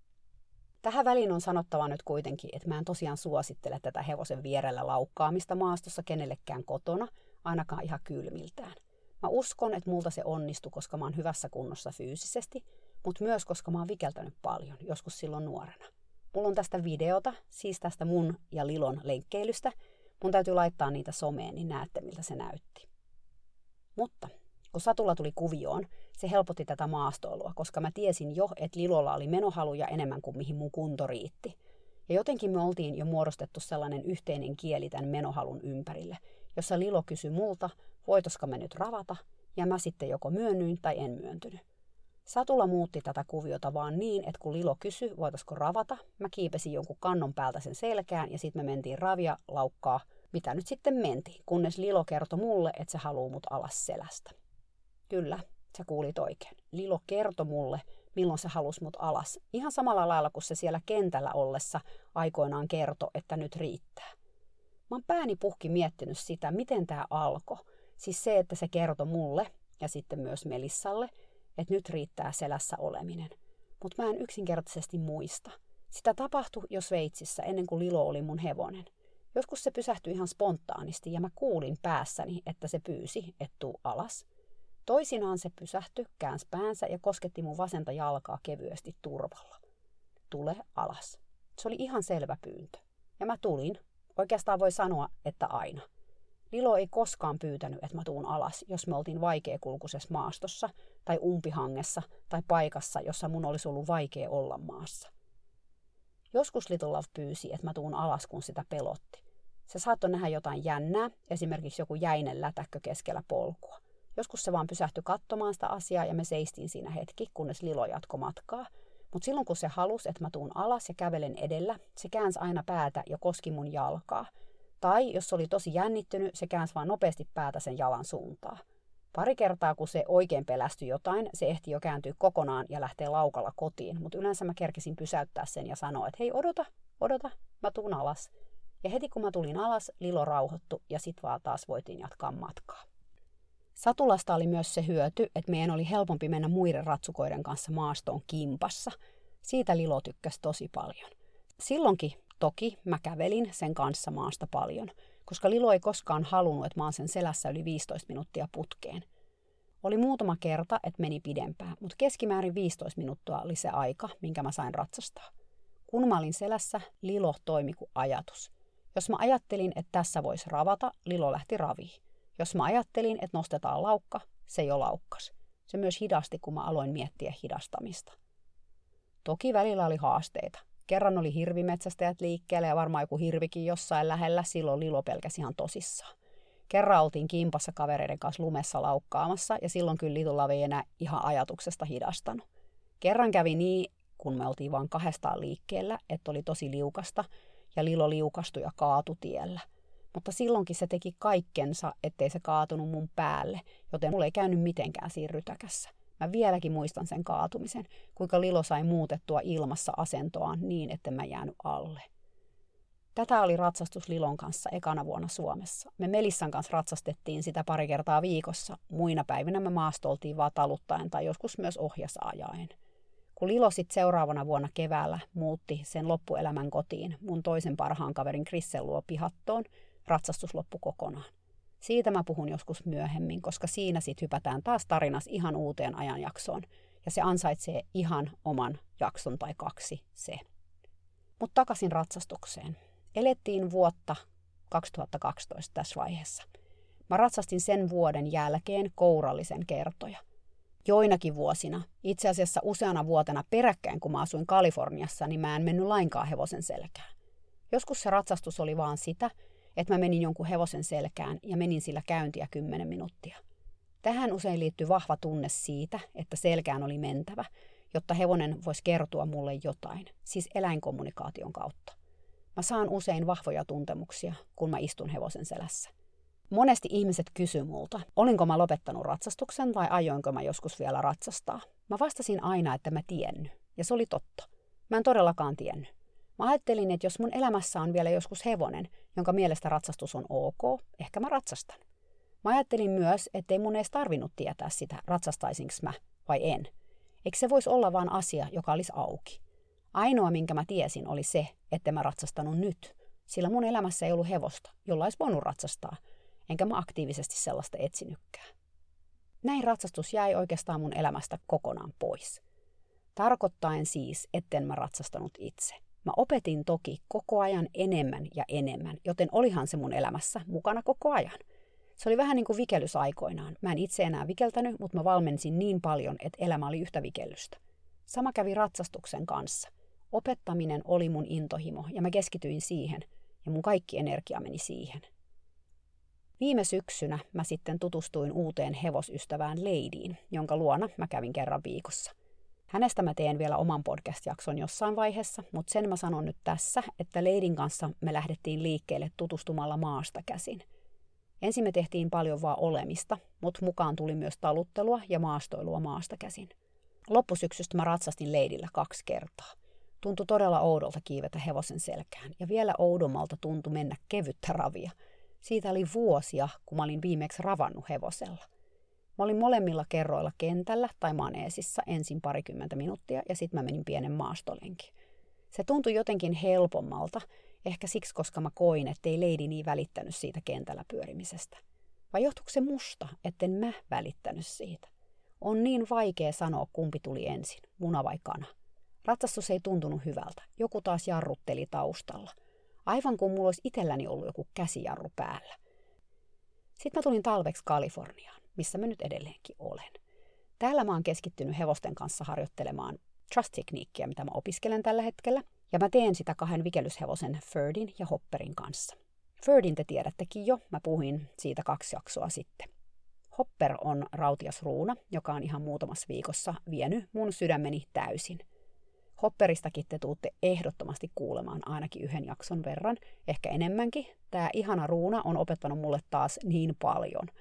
Tähän väliin on sanottava nyt kuitenkin, että mä en tosiaan suosittele tätä hevosen vierellä laukkaamista maastossa kenellekään kotona, ainakaan ihan kylmiltään. Mä uskon, että multa se onnistui, koska mä oon hyvässä kunnossa fyysisesti, mutta myös koska mä oon vikeltänyt paljon, joskus silloin nuorena. Mulla on tästä videota, siis tästä mun ja Lilon lenkkeilystä. Mun täytyy laittaa niitä someen, niin näette miltä se näytti. Mutta kun Satulla tuli kuvioon, se helpotti tätä maastoilua, koska mä tiesin jo, että Lilolla oli menohaluja enemmän kuin mihin mun kunto riitti. Ja jotenkin me oltiin jo muodostettu sellainen yhteinen kieli tämän menohalun ympärille, jossa Lilo kysyi multa, voitoska me nyt ravata, ja mä sitten joko myönnyin tai en myöntynyt. Satula muutti tätä kuviota vaan niin, että kun Lilo kysyi, voitaisiko ravata, mä kiipesin jonkun kannon päältä sen selkään ja sitten me mentiin ravia laukkaa, mitä nyt sitten menti, kunnes Lilo kertoi mulle, että se haluaa mut alas selästä. Kyllä, sä kuulit oikein. Lilo kertoi mulle, milloin se halusi mut alas. Ihan samalla lailla kuin se siellä kentällä ollessa aikoinaan kertoi, että nyt riittää. Mä oon pääni puhki miettinyt sitä, miten tämä alkoi. Siis se, että se kertoi mulle ja sitten myös Melissalle, että nyt riittää selässä oleminen. Mutta mä en yksinkertaisesti muista. Sitä tapahtui jo Sveitsissä ennen kuin Lilo oli mun hevonen. Joskus se pysähtyi ihan spontaanisti ja mä kuulin päässäni, että se pyysi, että tuu alas. Toisinaan se pysähtyi, käänsi päänsä ja kosketti mun vasenta jalkaa kevyesti turvalla. Tule alas. Se oli ihan selvä pyyntö. Ja mä tulin. Oikeastaan voi sanoa, että aina. Lilo ei koskaan pyytänyt, että mä tuun alas, jos me oltiin vaikeakulkuisessa maastossa tai umpihangessa tai paikassa, jossa mun olisi ollut vaikea olla maassa. Joskus Little Love pyysi, että mä tuun alas, kun sitä pelotti. Se saattoi nähdä jotain jännää, esimerkiksi joku jäinen lätäkkö keskellä polkua. Joskus se vaan pysähtyi katsomaan sitä asiaa ja me seistiin siinä hetki, kunnes Lilo jatko matkaa. Mutta silloin kun se halusi, että mä tuun alas ja kävelen edellä, se käänsi aina päätä ja koski mun jalkaa. Tai jos se oli tosi jännittynyt, se käänsi vaan nopeasti päätä sen jalan suuntaan. Pari kertaa, kun se oikein pelästyi jotain, se ehti jo kääntyä kokonaan ja lähteä laukalla kotiin, mutta yleensä mä kerkesin pysäyttää sen ja sanoa, että hei odota, odota, mä tuun alas. Ja heti kun mä tulin alas, Lilo rauhoittu ja sit vaan taas voitiin jatkaa matkaa. Satulasta oli myös se hyöty, että meidän oli helpompi mennä muiden ratsukoiden kanssa maastoon kimpassa. Siitä Lilo tykkäsi tosi paljon. Silloinkin toki mä kävelin sen kanssa maasta paljon, koska Lilo ei koskaan halunnut, että mä oon sen selässä yli 15 minuuttia putkeen. Oli muutama kerta, että meni pidempään, mutta keskimäärin 15 minuuttia oli se aika, minkä mä sain ratsastaa. Kun mä olin selässä, Lilo toimi kuin ajatus. Jos mä ajattelin, että tässä voisi ravata, Lilo lähti raviin. Jos mä ajattelin, että nostetaan laukka, se jo laukkas. Se myös hidasti, kun mä aloin miettiä hidastamista. Toki välillä oli haasteita. Kerran oli hirvimetsästäjät liikkeellä ja varmaan joku hirvikin jossain lähellä, silloin Lilo pelkäsi ihan tosissaan. Kerran oltiin kimpassa kavereiden kanssa lumessa laukkaamassa ja silloin kyllä Litulla ei enää ihan ajatuksesta hidastanut. Kerran kävi niin, kun me oltiin vain kahdestaan liikkeellä, että oli tosi liukasta ja Lilo liukastui ja kaatu tiellä. Mutta silloinkin se teki kaikkensa, ettei se kaatunut mun päälle, joten mulle ei käynyt mitenkään siinä rytäkässä. Mä vieläkin muistan sen kaatumisen, kuinka Lilo sai muutettua ilmassa asentoaan niin, että mä jäänyt alle. Tätä oli ratsastus Lilon kanssa ekana vuonna Suomessa. Me Melissan kanssa ratsastettiin sitä pari kertaa viikossa. Muina päivinä me maastoltiin vaan taluttaen tai joskus myös ohjasaajaen. Kun Lilo sitten seuraavana vuonna keväällä muutti sen loppuelämän kotiin mun toisen parhaan kaverin Krissen luo pihattoon, ratsastus loppui kokonaan. Siitä mä puhun joskus myöhemmin, koska siinä sitten hypätään taas tarinas ihan uuteen ajanjaksoon. Ja se ansaitsee ihan oman jakson tai kaksi se. Mutta takaisin ratsastukseen. Elettiin vuotta 2012 tässä vaiheessa. Mä ratsastin sen vuoden jälkeen kourallisen kertoja. Joinakin vuosina, itse asiassa useana vuotena peräkkäin kun mä asuin Kaliforniassa, niin mä en mennyt lainkaan hevosen selkään. Joskus se ratsastus oli vaan sitä, että mä menin jonkun hevosen selkään ja menin sillä käyntiä 10 minuuttia. Tähän usein liittyy vahva tunne siitä, että selkään oli mentävä, jotta hevonen voisi kertoa mulle jotain, siis eläinkommunikaation kautta. Mä saan usein vahvoja tuntemuksia, kun mä istun hevosen selässä. Monesti ihmiset kysyvät multa, olinko mä lopettanut ratsastuksen vai ajoinko mä joskus vielä ratsastaa. Mä vastasin aina, että mä tiennyt, ja se oli totta. Mä en todellakaan tiennyt. Mä ajattelin, että jos mun elämässä on vielä joskus hevonen, jonka mielestä ratsastus on ok, ehkä mä ratsastan. Mä ajattelin myös, ettei mun edes tarvinnut tietää sitä, ratsastaisinko mä vai en. Eikö se voisi olla vain asia, joka olisi auki? Ainoa, minkä mä tiesin, oli se, että mä ratsastanut nyt, sillä mun elämässä ei ollut hevosta, jolla olisi voinut ratsastaa, enkä mä aktiivisesti sellaista etsinytkään. Näin ratsastus jäi oikeastaan mun elämästä kokonaan pois. Tarkoittaen siis, etten mä ratsastanut itse – Mä opetin toki koko ajan enemmän ja enemmän, joten olihan se mun elämässä mukana koko ajan. Se oli vähän niin kuin vikellys aikoinaan. Mä en itse enää vikeltänyt, mutta mä valmensin niin paljon, että elämä oli yhtä vikellystä. Sama kävi ratsastuksen kanssa. Opettaminen oli mun intohimo ja mä keskityin siihen ja mun kaikki energia meni siihen. Viime syksynä mä sitten tutustuin uuteen hevosystävään Leidiin, jonka luona mä kävin kerran viikossa. Hänestä mä teen vielä oman podcast-jakson jossain vaiheessa, mutta sen mä sanon nyt tässä, että Leidin kanssa me lähdettiin liikkeelle tutustumalla maasta käsin. Ensin me tehtiin paljon vaan olemista, mutta mukaan tuli myös taluttelua ja maastoilua maasta käsin. Loppusyksystä mä ratsastin Leidillä kaksi kertaa. Tuntui todella oudolta kiivetä hevosen selkään ja vielä oudommalta tuntui mennä kevyttä ravia. Siitä oli vuosia, kun mä olin viimeksi ravannut hevosella – Mä olin molemmilla kerroilla kentällä tai maneesissa ensin parikymmentä minuuttia ja sitten mä menin pienen maastolenkin. Se tuntui jotenkin helpommalta, ehkä siksi, koska mä koin, ettei Lady niin välittänyt siitä kentällä pyörimisestä. Vai johtuuko se musta, etten mä välittänyt siitä? On niin vaikea sanoa, kumpi tuli ensin, muna vai kana. Ratsastus ei tuntunut hyvältä. Joku taas jarrutteli taustalla. Aivan kuin mulla olisi itselläni ollut joku käsijarru päällä. Sitten mä tulin talveksi Kaliforniaan missä mä nyt edelleenkin olen. Täällä mä oon keskittynyt hevosten kanssa harjoittelemaan trust-tekniikkiä, mitä mä opiskelen tällä hetkellä, ja mä teen sitä kahden vikelyshevosen Ferdin ja Hopperin kanssa. Ferdin te tiedättekin jo, mä puhuin siitä kaksi jaksoa sitten. Hopper on rautias ruuna, joka on ihan muutamassa viikossa vienyt mun sydämeni täysin. Hopperistakin te tuutte ehdottomasti kuulemaan ainakin yhden jakson verran, ehkä enemmänkin. Tämä ihana ruuna on opettanut mulle taas niin paljon –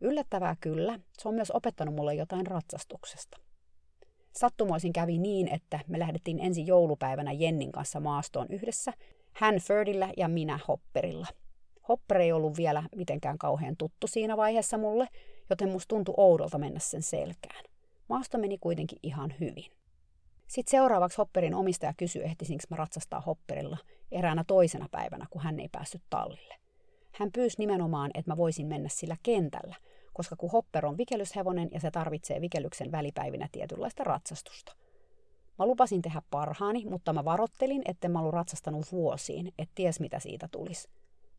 Yllättävää kyllä, se on myös opettanut mulle jotain ratsastuksesta. Sattumoisin kävi niin, että me lähdettiin ensi joulupäivänä Jennin kanssa maastoon yhdessä, hän Ferdillä ja minä Hopperilla. Hopper ei ollut vielä mitenkään kauhean tuttu siinä vaiheessa mulle, joten musta tuntui oudolta mennä sen selkään. Maasto meni kuitenkin ihan hyvin. Sitten seuraavaksi Hopperin omistaja kysyi, ehtisinkö mä ratsastaa Hopperilla eräänä toisena päivänä, kun hän ei päässyt tallille. Hän pyysi nimenomaan, että mä voisin mennä sillä kentällä, koska kun Hopper on vikelyshevonen ja se tarvitsee vikelyksen välipäivinä tietynlaista ratsastusta. Mä lupasin tehdä parhaani, mutta mä varottelin, etten mä ollut ratsastanut vuosiin, et ties mitä siitä tulisi.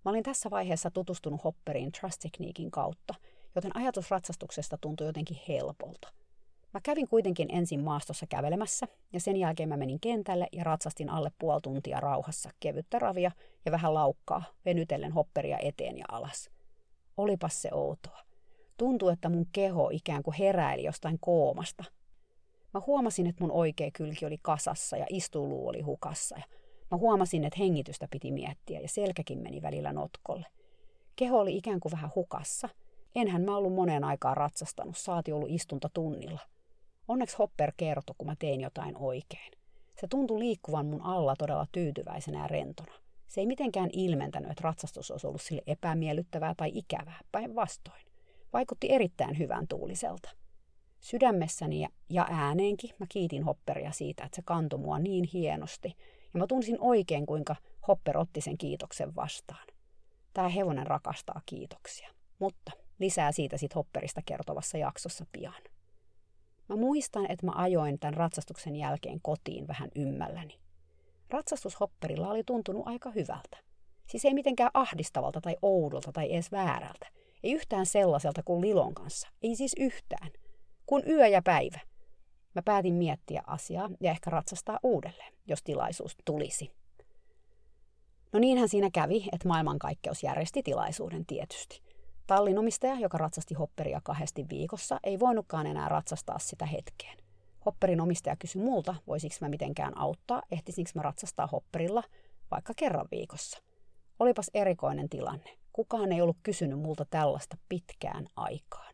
Mä olin tässä vaiheessa tutustunut Hopperiin Trust Techniquein kautta, joten ajatus ratsastuksesta tuntui jotenkin helpolta. Mä kävin kuitenkin ensin maastossa kävelemässä ja sen jälkeen mä menin kentälle ja ratsastin alle puoli tuntia rauhassa kevyttä ravia ja vähän laukkaa, venytellen hopperia eteen ja alas. Olipas se outoa. Tuntui, että mun keho ikään kuin heräili jostain koomasta. Mä huomasin, että mun oikea kylki oli kasassa ja istuuluu oli hukassa. Ja mä huomasin, että hengitystä piti miettiä ja selkäkin meni välillä notkolle. Keho oli ikään kuin vähän hukassa. Enhän mä ollut moneen aikaan ratsastanut, saati ollut istunta tunnilla. Onneksi Hopper kertoi, kun mä tein jotain oikein. Se tuntui liikkuvan mun alla todella tyytyväisenä ja rentona. Se ei mitenkään ilmentänyt, että ratsastus olisi ollut sille epämiellyttävää tai ikävää, päinvastoin. Vaikutti erittäin hyvän tuuliselta. Sydämessäni ja ääneenkin mä kiitin Hopperia siitä, että se kantoi mua niin hienosti, ja mä tunsin oikein, kuinka Hopper otti sen kiitoksen vastaan. Tämä hevonen rakastaa kiitoksia, mutta lisää siitä sit Hopperista kertovassa jaksossa pian. Mä muistan, että mä ajoin tämän ratsastuksen jälkeen kotiin vähän ymmälläni. Ratsastus Hopperilla oli tuntunut aika hyvältä. Siis ei mitenkään ahdistavalta tai oudolta tai edes väärältä. Ei yhtään sellaiselta kuin Lilon kanssa. Ei siis yhtään. Kun yö ja päivä. Mä päätin miettiä asiaa ja ehkä ratsastaa uudelleen, jos tilaisuus tulisi. No niinhän siinä kävi, että maailmankaikkeus järjesti tilaisuuden tietysti. Tallinomistaja, joka ratsasti hopperia kahdesti viikossa, ei voinutkaan enää ratsastaa sitä hetkeen. Hopperin omistaja kysyi multa, voisiko mä mitenkään auttaa, ehtisinkö mä ratsastaa hopperilla vaikka kerran viikossa. Olipas erikoinen tilanne. Kukaan ei ollut kysynyt multa tällaista pitkään aikaan.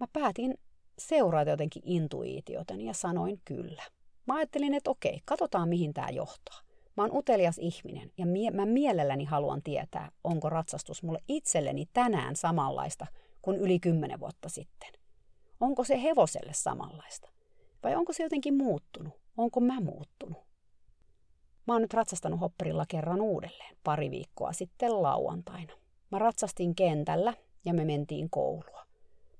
Mä päätin seurata jotenkin intuitiotani ja sanoin kyllä. Mä ajattelin, että okei, katsotaan mihin tämä johtaa. Mä oon utelias ihminen ja mie- mä mielelläni haluan tietää, onko ratsastus mulle itselleni tänään samanlaista kuin yli kymmenen vuotta sitten. Onko se hevoselle samanlaista? Vai onko se jotenkin muuttunut? Onko mä muuttunut? Mä oon nyt ratsastanut hopperilla kerran uudelleen, pari viikkoa sitten lauantaina. Mä ratsastin kentällä ja me mentiin koulua.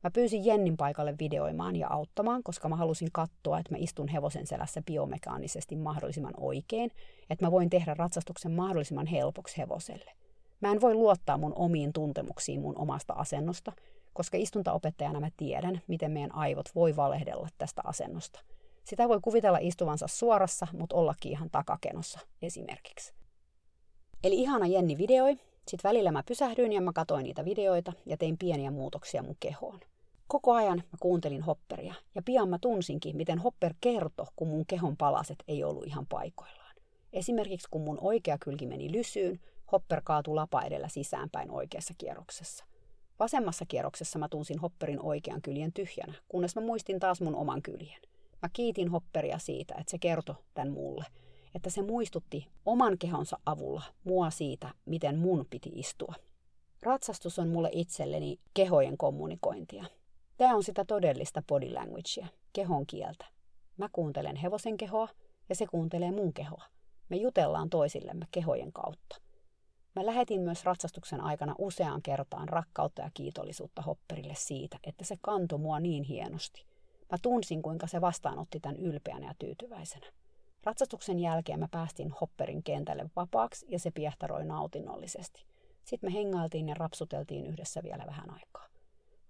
Mä pyysin Jennin paikalle videoimaan ja auttamaan, koska mä halusin katsoa, että mä istun hevosen selässä biomekaanisesti mahdollisimman oikein, että mä voin tehdä ratsastuksen mahdollisimman helpoksi hevoselle. Mä en voi luottaa mun omiin tuntemuksiin mun omasta asennosta, koska istuntaopettajana mä tiedän, miten meidän aivot voi valehdella tästä asennosta. Sitä voi kuvitella istuvansa suorassa, mutta ollakin ihan takakenossa esimerkiksi. Eli ihana Jenni videoi, sitten välillä mä pysähdyin ja mä katoin niitä videoita ja tein pieniä muutoksia mun kehoon. Koko ajan mä kuuntelin Hopperia ja pian mä tunsinkin, miten Hopper kertoi, kun mun kehon palaset ei ollut ihan paikoillaan. Esimerkiksi kun mun oikea kylki meni lysyyn, Hopper kaatui lapa edellä sisäänpäin oikeassa kierroksessa. Vasemmassa kierroksessa mä tunsin Hopperin oikean kyljen tyhjänä, kunnes mä muistin taas mun oman kyljen. Mä kiitin Hopperia siitä, että se kertoi tän mulle, että se muistutti oman kehonsa avulla mua siitä, miten mun piti istua. Ratsastus on mulle itselleni kehojen kommunikointia. Tämä on sitä todellista body languagea, kehon kieltä. Mä kuuntelen hevosen kehoa ja se kuuntelee mun kehoa. Me jutellaan toisillemme kehojen kautta. Mä lähetin myös ratsastuksen aikana useaan kertaan rakkautta ja kiitollisuutta Hopperille siitä, että se kantoi mua niin hienosti. Mä tunsin, kuinka se vastaanotti tämän ylpeänä ja tyytyväisenä. Ratsastuksen jälkeen mä päästin Hopperin kentälle vapaaksi ja se piehtaroi nautinnollisesti. Sitten me hengailtiin ja rapsuteltiin yhdessä vielä vähän aikaa.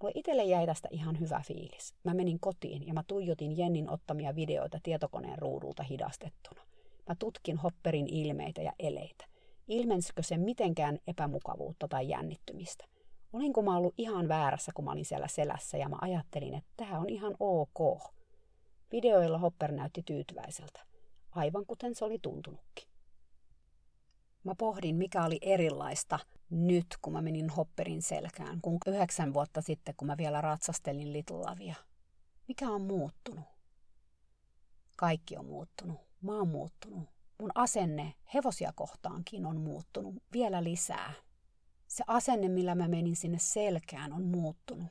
Mulle itselle jäi tästä ihan hyvä fiilis. Mä menin kotiin ja mä tuijotin Jennin ottamia videoita tietokoneen ruudulta hidastettuna. Mä tutkin Hopperin ilmeitä ja eleitä. Ilmensikö se mitenkään epämukavuutta tai jännittymistä? Olinko mä ollut ihan väärässä, kun mä olin siellä selässä ja mä ajattelin, että tämä on ihan ok. Videoilla Hopper näytti tyytyväiseltä, aivan kuten se oli tuntunutkin. Mä pohdin, mikä oli erilaista nyt, kun mä menin Hopperin selkään, kun yhdeksän vuotta sitten, kun mä vielä ratsastelin Little Lavia. Mikä on muuttunut? Kaikki on muuttunut. Mä oon muuttunut. Mun asenne hevosia kohtaankin on muuttunut vielä lisää. Se asenne, millä mä menin sinne selkään, on muuttunut.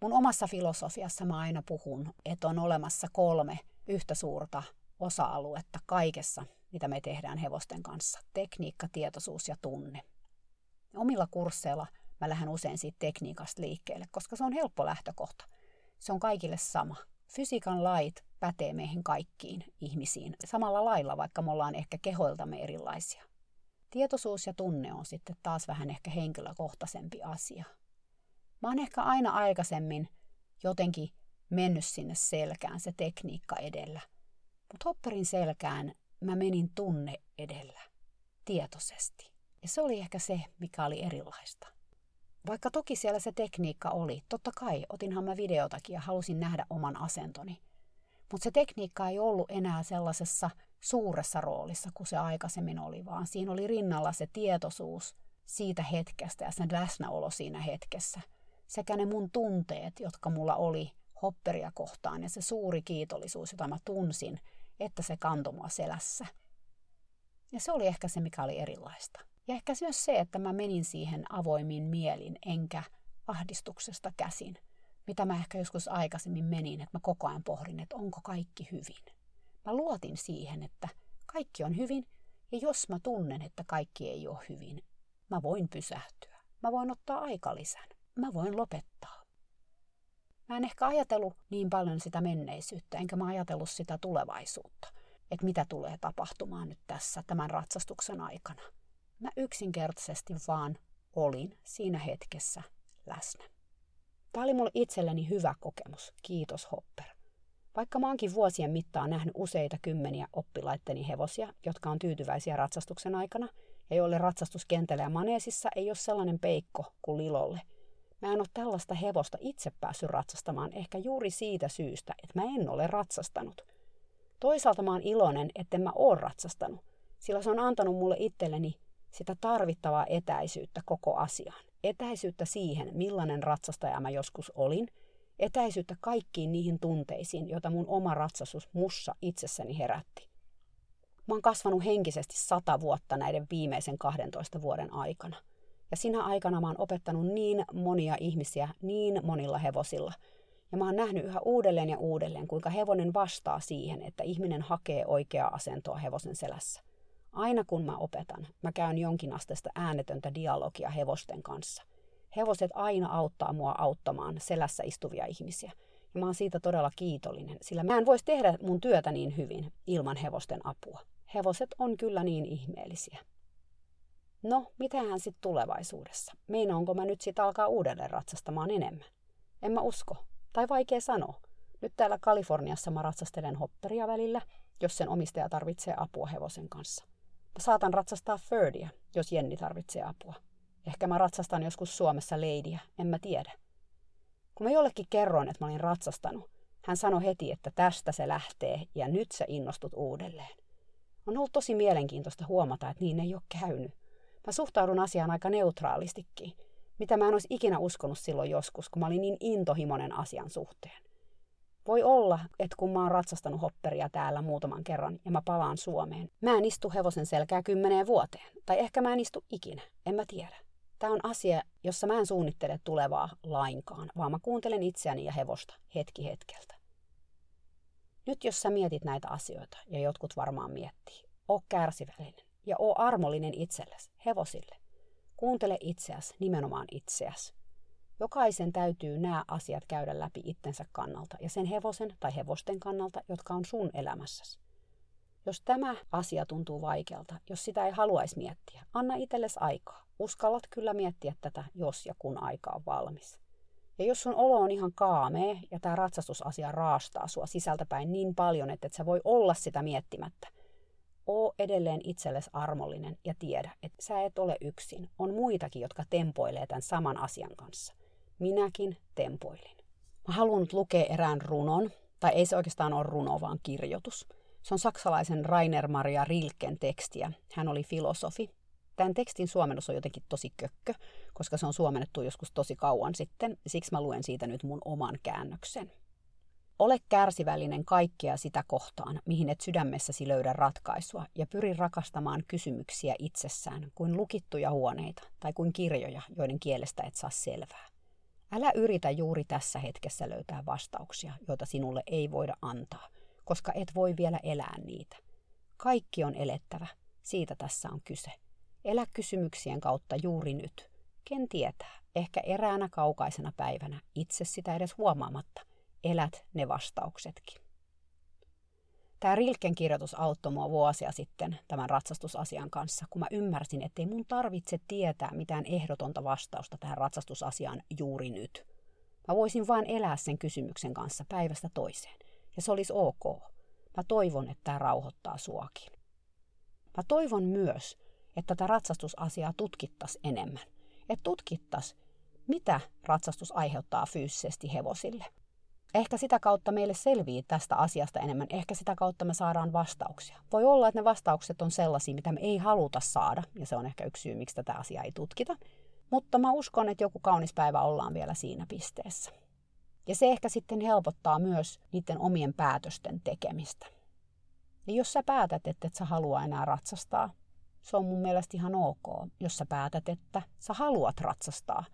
Mun omassa filosofiassa mä aina puhun, että on olemassa kolme yhtä suurta osa-aluetta kaikessa, mitä me tehdään hevosten kanssa. Tekniikka, tietoisuus ja tunne. Omilla kursseilla mä lähden usein siitä tekniikasta liikkeelle, koska se on helppo lähtökohta. Se on kaikille sama. Fysiikan lait pätee meihin kaikkiin ihmisiin samalla lailla, vaikka me ollaan ehkä kehoiltamme erilaisia. Tietoisuus ja tunne on sitten taas vähän ehkä henkilökohtaisempi asia. Mä oon ehkä aina aikaisemmin jotenkin mennyt sinne selkään se tekniikka edellä. Mutta hopperin selkään mä menin tunne edellä, tietoisesti. Ja se oli ehkä se, mikä oli erilaista. Vaikka toki siellä se tekniikka oli, totta kai otinhan mä videotakin ja halusin nähdä oman asentoni. Mutta se tekniikka ei ollut enää sellaisessa suuressa roolissa kuin se aikaisemmin oli, vaan siinä oli rinnalla se tietoisuus siitä hetkestä ja sen läsnäolo siinä hetkessä. Sekä ne mun tunteet, jotka mulla oli hopperia kohtaan ja se suuri kiitollisuus, jota mä tunsin, että se kantoi mua selässä. Ja se oli ehkä se, mikä oli erilaista. Ja ehkä myös se, että mä menin siihen avoimin mielin, enkä ahdistuksesta käsin, mitä mä ehkä joskus aikaisemmin menin, että mä koko ajan pohdin, että onko kaikki hyvin. Mä luotin siihen, että kaikki on hyvin, ja jos mä tunnen, että kaikki ei ole hyvin, mä voin pysähtyä. Mä voin ottaa aikalisän. Mä voin lopettaa. Mä en ehkä ajatellut niin paljon sitä menneisyyttä, enkä mä ajatellut sitä tulevaisuutta, että mitä tulee tapahtumaan nyt tässä tämän ratsastuksen aikana. Mä yksinkertaisesti vaan olin siinä hetkessä läsnä. Tämä oli mulle itselleni hyvä kokemus. Kiitos Hopper. Vaikka mä oonkin vuosien mittaan nähnyt useita kymmeniä oppilaitteni hevosia, jotka on tyytyväisiä ratsastuksen aikana, ja joille ratsastuskentällä ja maneesissa ei ole sellainen peikko kuin Lilolle. Mä en ole tällaista hevosta itse päässyt ratsastamaan ehkä juuri siitä syystä, että mä en ole ratsastanut. Toisaalta mä oon iloinen, että mä oon ratsastanut, sillä se on antanut mulle itselleni sitä tarvittavaa etäisyyttä koko asiaan. Etäisyyttä siihen, millainen ratsastaja mä joskus olin, etäisyyttä kaikkiin niihin tunteisiin, joita mun oma ratsastus mussa itsessäni herätti. Mä oon kasvanut henkisesti sata vuotta näiden viimeisen 12 vuoden aikana. Ja sinä aikana mä oon opettanut niin monia ihmisiä niin monilla hevosilla. Ja mä oon nähnyt yhä uudelleen ja uudelleen, kuinka hevonen vastaa siihen, että ihminen hakee oikeaa asentoa hevosen selässä. Aina kun mä opetan, mä käyn jonkinasteista äänetöntä dialogia hevosten kanssa. Hevoset aina auttaa mua auttamaan selässä istuvia ihmisiä. Ja mä oon siitä todella kiitollinen, sillä mä en voisi tehdä mun työtä niin hyvin ilman hevosten apua. Hevoset on kyllä niin ihmeellisiä. No, mitähän sitten tulevaisuudessa? Meinaanko mä nyt sitten alkaa uudelleen ratsastamaan enemmän? En mä usko. Tai vaikea sanoa. Nyt täällä Kaliforniassa mä ratsastelen hopperia välillä, jos sen omistaja tarvitsee apua hevosen kanssa. Saatan ratsastaa Ferdia, jos Jenni tarvitsee apua. Ehkä mä ratsastan joskus Suomessa leidiä, en mä tiedä. Kun mä jollekin kerroin, että mä olin ratsastanut, hän sanoi heti, että tästä se lähtee ja nyt sä innostut uudelleen. On ollut tosi mielenkiintoista huomata, että niin ei ole käynyt. Mä suhtaudun asiaan aika neutraalistikin, mitä mä en olisi ikinä uskonut silloin joskus, kun mä olin niin intohimoinen asian suhteen. Voi olla, että kun mä oon ratsastanut hopperia täällä muutaman kerran ja mä palaan Suomeen, mä en istu hevosen selkää kymmeneen vuoteen. Tai ehkä mä en istu ikinä, en mä tiedä. Tämä on asia, jossa mä en suunnittele tulevaa lainkaan, vaan mä kuuntelen itseäni ja hevosta hetki hetkeltä. Nyt jos sä mietit näitä asioita, ja jotkut varmaan miettii, oo kärsivällinen ja oo armollinen itsellesi, hevosille. Kuuntele itseäsi, nimenomaan itseäsi. Jokaisen täytyy nämä asiat käydä läpi itsensä kannalta ja sen hevosen tai hevosten kannalta, jotka on sun elämässäsi. Jos tämä asia tuntuu vaikealta, jos sitä ei haluaisi miettiä, anna itsellesi aikaa. Uskallat kyllä miettiä tätä, jos ja kun aika on valmis. Ja jos sun olo on ihan kaamee ja tämä ratsastusasia raastaa sua sisältäpäin niin paljon, että et sä voi olla sitä miettimättä, oo edelleen itsellesi armollinen ja tiedä, että sä et ole yksin. On muitakin, jotka tempoilee tämän saman asian kanssa. Minäkin tempoilin. Mä haluan lukea erään runon, tai ei se oikeastaan ole runo, vaan kirjoitus. Se on saksalaisen Rainer Maria Rilken tekstiä. Hän oli filosofi. Tämän tekstin suomennus on jotenkin tosi kökkö, koska se on suomennettu joskus tosi kauan sitten. Siksi mä luen siitä nyt mun oman käännöksen. Ole kärsivällinen kaikkea sitä kohtaan, mihin et sydämessäsi löydä ratkaisua, ja pyri rakastamaan kysymyksiä itsessään kuin lukittuja huoneita tai kuin kirjoja, joiden kielestä et saa selvää. Älä yritä juuri tässä hetkessä löytää vastauksia, joita sinulle ei voida antaa, koska et voi vielä elää niitä. Kaikki on elettävä, siitä tässä on kyse. Elä kysymyksien kautta juuri nyt. Ken tietää, ehkä eräänä kaukaisena päivänä, itse sitä edes huomaamatta, elät ne vastauksetkin. Tämä Rilken kirjoitus auttoi mua vuosia sitten tämän ratsastusasian kanssa, kun mä ymmärsin, että ei mun tarvitse tietää mitään ehdotonta vastausta tähän ratsastusasiaan juuri nyt. Mä voisin vain elää sen kysymyksen kanssa päivästä toiseen. Ja se olisi ok. Mä toivon, että tämä rauhoittaa suakin. Mä toivon myös, että tätä ratsastusasiaa tutkittaisiin enemmän. Että tutkittaisiin, mitä ratsastus aiheuttaa fyysisesti hevosille. Ehkä sitä kautta meille selvii tästä asiasta enemmän. Ehkä sitä kautta me saadaan vastauksia. Voi olla, että ne vastaukset on sellaisia, mitä me ei haluta saada, ja se on ehkä yksi syy, miksi tätä asiaa ei tutkita. Mutta mä uskon, että joku kaunis päivä ollaan vielä siinä pisteessä. Ja se ehkä sitten helpottaa myös niiden omien päätösten tekemistä. Ja jos sä päätät, että et sä halua enää ratsastaa, se on mun mielestä ihan ok. Jos sä päätät, että sä haluat ratsastaa,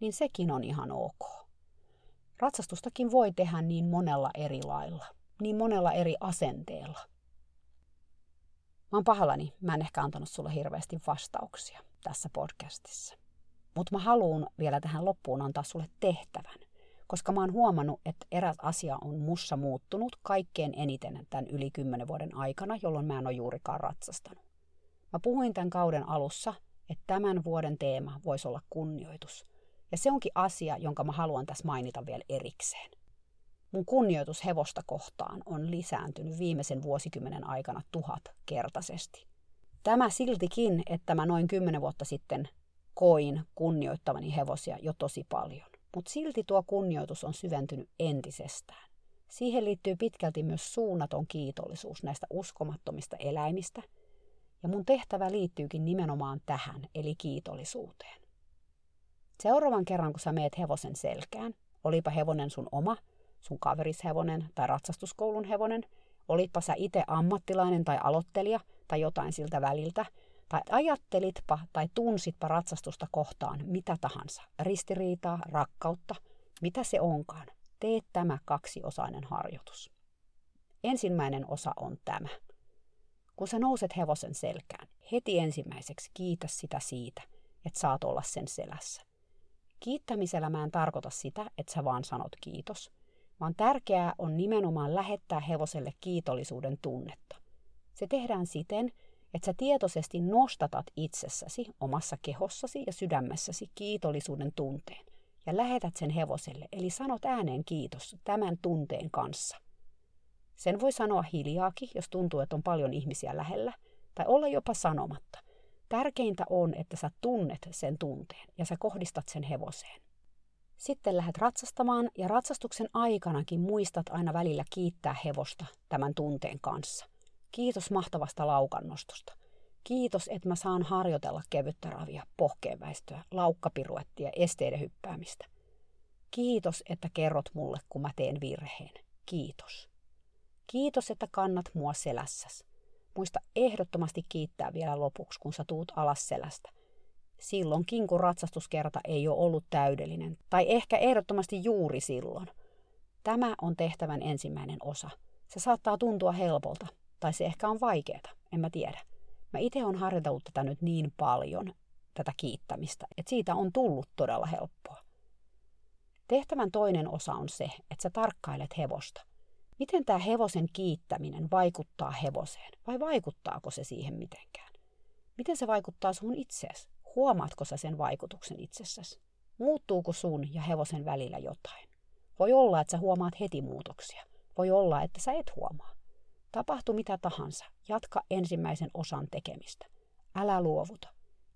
niin sekin on ihan ok. Ratsastustakin voi tehdä niin monella eri lailla, niin monella eri asenteella. Mä oon pahallani, mä en ehkä antanut sulle hirveästi vastauksia tässä podcastissa. Mutta mä haluan vielä tähän loppuun antaa sulle tehtävän, koska mä oon huomannut, että eräs asia on mussa muuttunut kaikkein eniten tämän yli kymmenen vuoden aikana, jolloin mä en ole juurikaan ratsastanut. Mä puhuin tämän kauden alussa, että tämän vuoden teema voisi olla kunnioitus. Ja se onkin asia, jonka mä haluan tässä mainita vielä erikseen. Mun kunnioitus hevosta kohtaan on lisääntynyt viimeisen vuosikymmenen aikana tuhatkertaisesti. Tämä siltikin, että mä noin kymmenen vuotta sitten koin kunnioittavani hevosia jo tosi paljon. Mutta silti tuo kunnioitus on syventynyt entisestään. Siihen liittyy pitkälti myös suunnaton kiitollisuus näistä uskomattomista eläimistä. Ja mun tehtävä liittyykin nimenomaan tähän, eli kiitollisuuteen. Seuraavan kerran, kun sä meet hevosen selkään, olipa hevonen sun oma, sun kaverishevonen tai ratsastuskoulun hevonen, olipa sä itse ammattilainen tai aloittelija tai jotain siltä väliltä – tai ajattelitpa tai tunsitpa ratsastusta kohtaan mitä tahansa, ristiriitaa, rakkautta, mitä se onkaan, tee tämä kaksiosainen harjoitus. Ensimmäinen osa on tämä. Kun sä nouset hevosen selkään, heti ensimmäiseksi kiitä sitä siitä, että saat olla sen selässä. Kiittämisellä mä en tarkoita sitä, että sä vaan sanot kiitos, vaan tärkeää on nimenomaan lähettää hevoselle kiitollisuuden tunnetta. Se tehdään siten, että sä tietoisesti nostatat itsessäsi, omassa kehossasi ja sydämessäsi kiitollisuuden tunteen ja lähetät sen hevoselle, eli sanot ääneen kiitos tämän tunteen kanssa. Sen voi sanoa hiljaakin, jos tuntuu, että on paljon ihmisiä lähellä, tai olla jopa sanomatta. Tärkeintä on, että sä tunnet sen tunteen ja sä kohdistat sen hevoseen. Sitten lähdet ratsastamaan ja ratsastuksen aikanakin muistat aina välillä kiittää hevosta tämän tunteen kanssa – Kiitos mahtavasta laukannostosta. Kiitos, että mä saan harjoitella kevyttä ravia, pohkeenväistöä, laukkapiruettia, esteiden hyppäämistä. Kiitos, että kerrot mulle, kun mä teen virheen. Kiitos. Kiitos, että kannat mua selässäs. Muista ehdottomasti kiittää vielä lopuksi, kun sä tuut alas selästä. Silloinkin, kun ratsastuskerta ei ole ollut täydellinen, tai ehkä ehdottomasti juuri silloin. Tämä on tehtävän ensimmäinen osa. Se saattaa tuntua helpolta, tai se ehkä on vaikeaa, en mä tiedä. Mä itse on harjoitellut tätä nyt niin paljon, tätä kiittämistä, että siitä on tullut todella helppoa. Tehtävän toinen osa on se, että sä tarkkailet hevosta. Miten tämä hevosen kiittäminen vaikuttaa hevoseen, vai vaikuttaako se siihen mitenkään? Miten se vaikuttaa sun itseesi? Huomaatko sä sen vaikutuksen itsessäsi? Muuttuuko sun ja hevosen välillä jotain? Voi olla, että sä huomaat heti muutoksia. Voi olla, että sä et huomaa. Tapahtu mitä tahansa, jatka ensimmäisen osan tekemistä. Älä luovuta.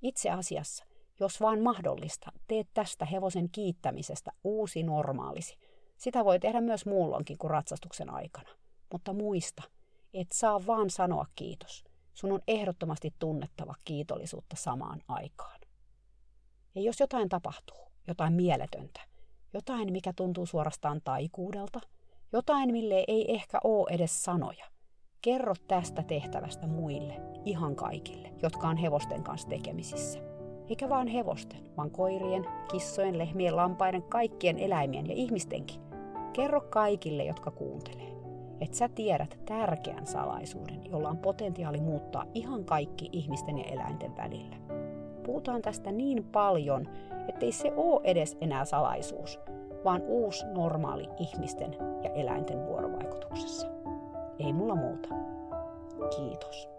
Itse asiassa, jos vaan mahdollista, teet tästä hevosen kiittämisestä uusi normaalisi. Sitä voi tehdä myös muulloinkin kuin ratsastuksen aikana. Mutta muista, et saa vaan sanoa kiitos. Sun on ehdottomasti tunnettava kiitollisuutta samaan aikaan. Ja jos jotain tapahtuu, jotain mieletöntä, jotain mikä tuntuu suorastaan taikuudelta, jotain mille ei ehkä ole edes sanoja – Kerro tästä tehtävästä muille, ihan kaikille, jotka on hevosten kanssa tekemisissä. Eikä vaan hevosten, vaan koirien, kissojen, lehmien, lampaiden, kaikkien eläimien ja ihmistenkin. Kerro kaikille, jotka kuuntelee, että sä tiedät tärkeän salaisuuden, jolla on potentiaali muuttaa ihan kaikki ihmisten ja eläinten välillä. puhutaan tästä niin paljon, ettei se ole edes enää salaisuus, vaan uusi normaali ihmisten ja eläinten vuorovaikutuksessa. Ei mulla muuta. Kiitos.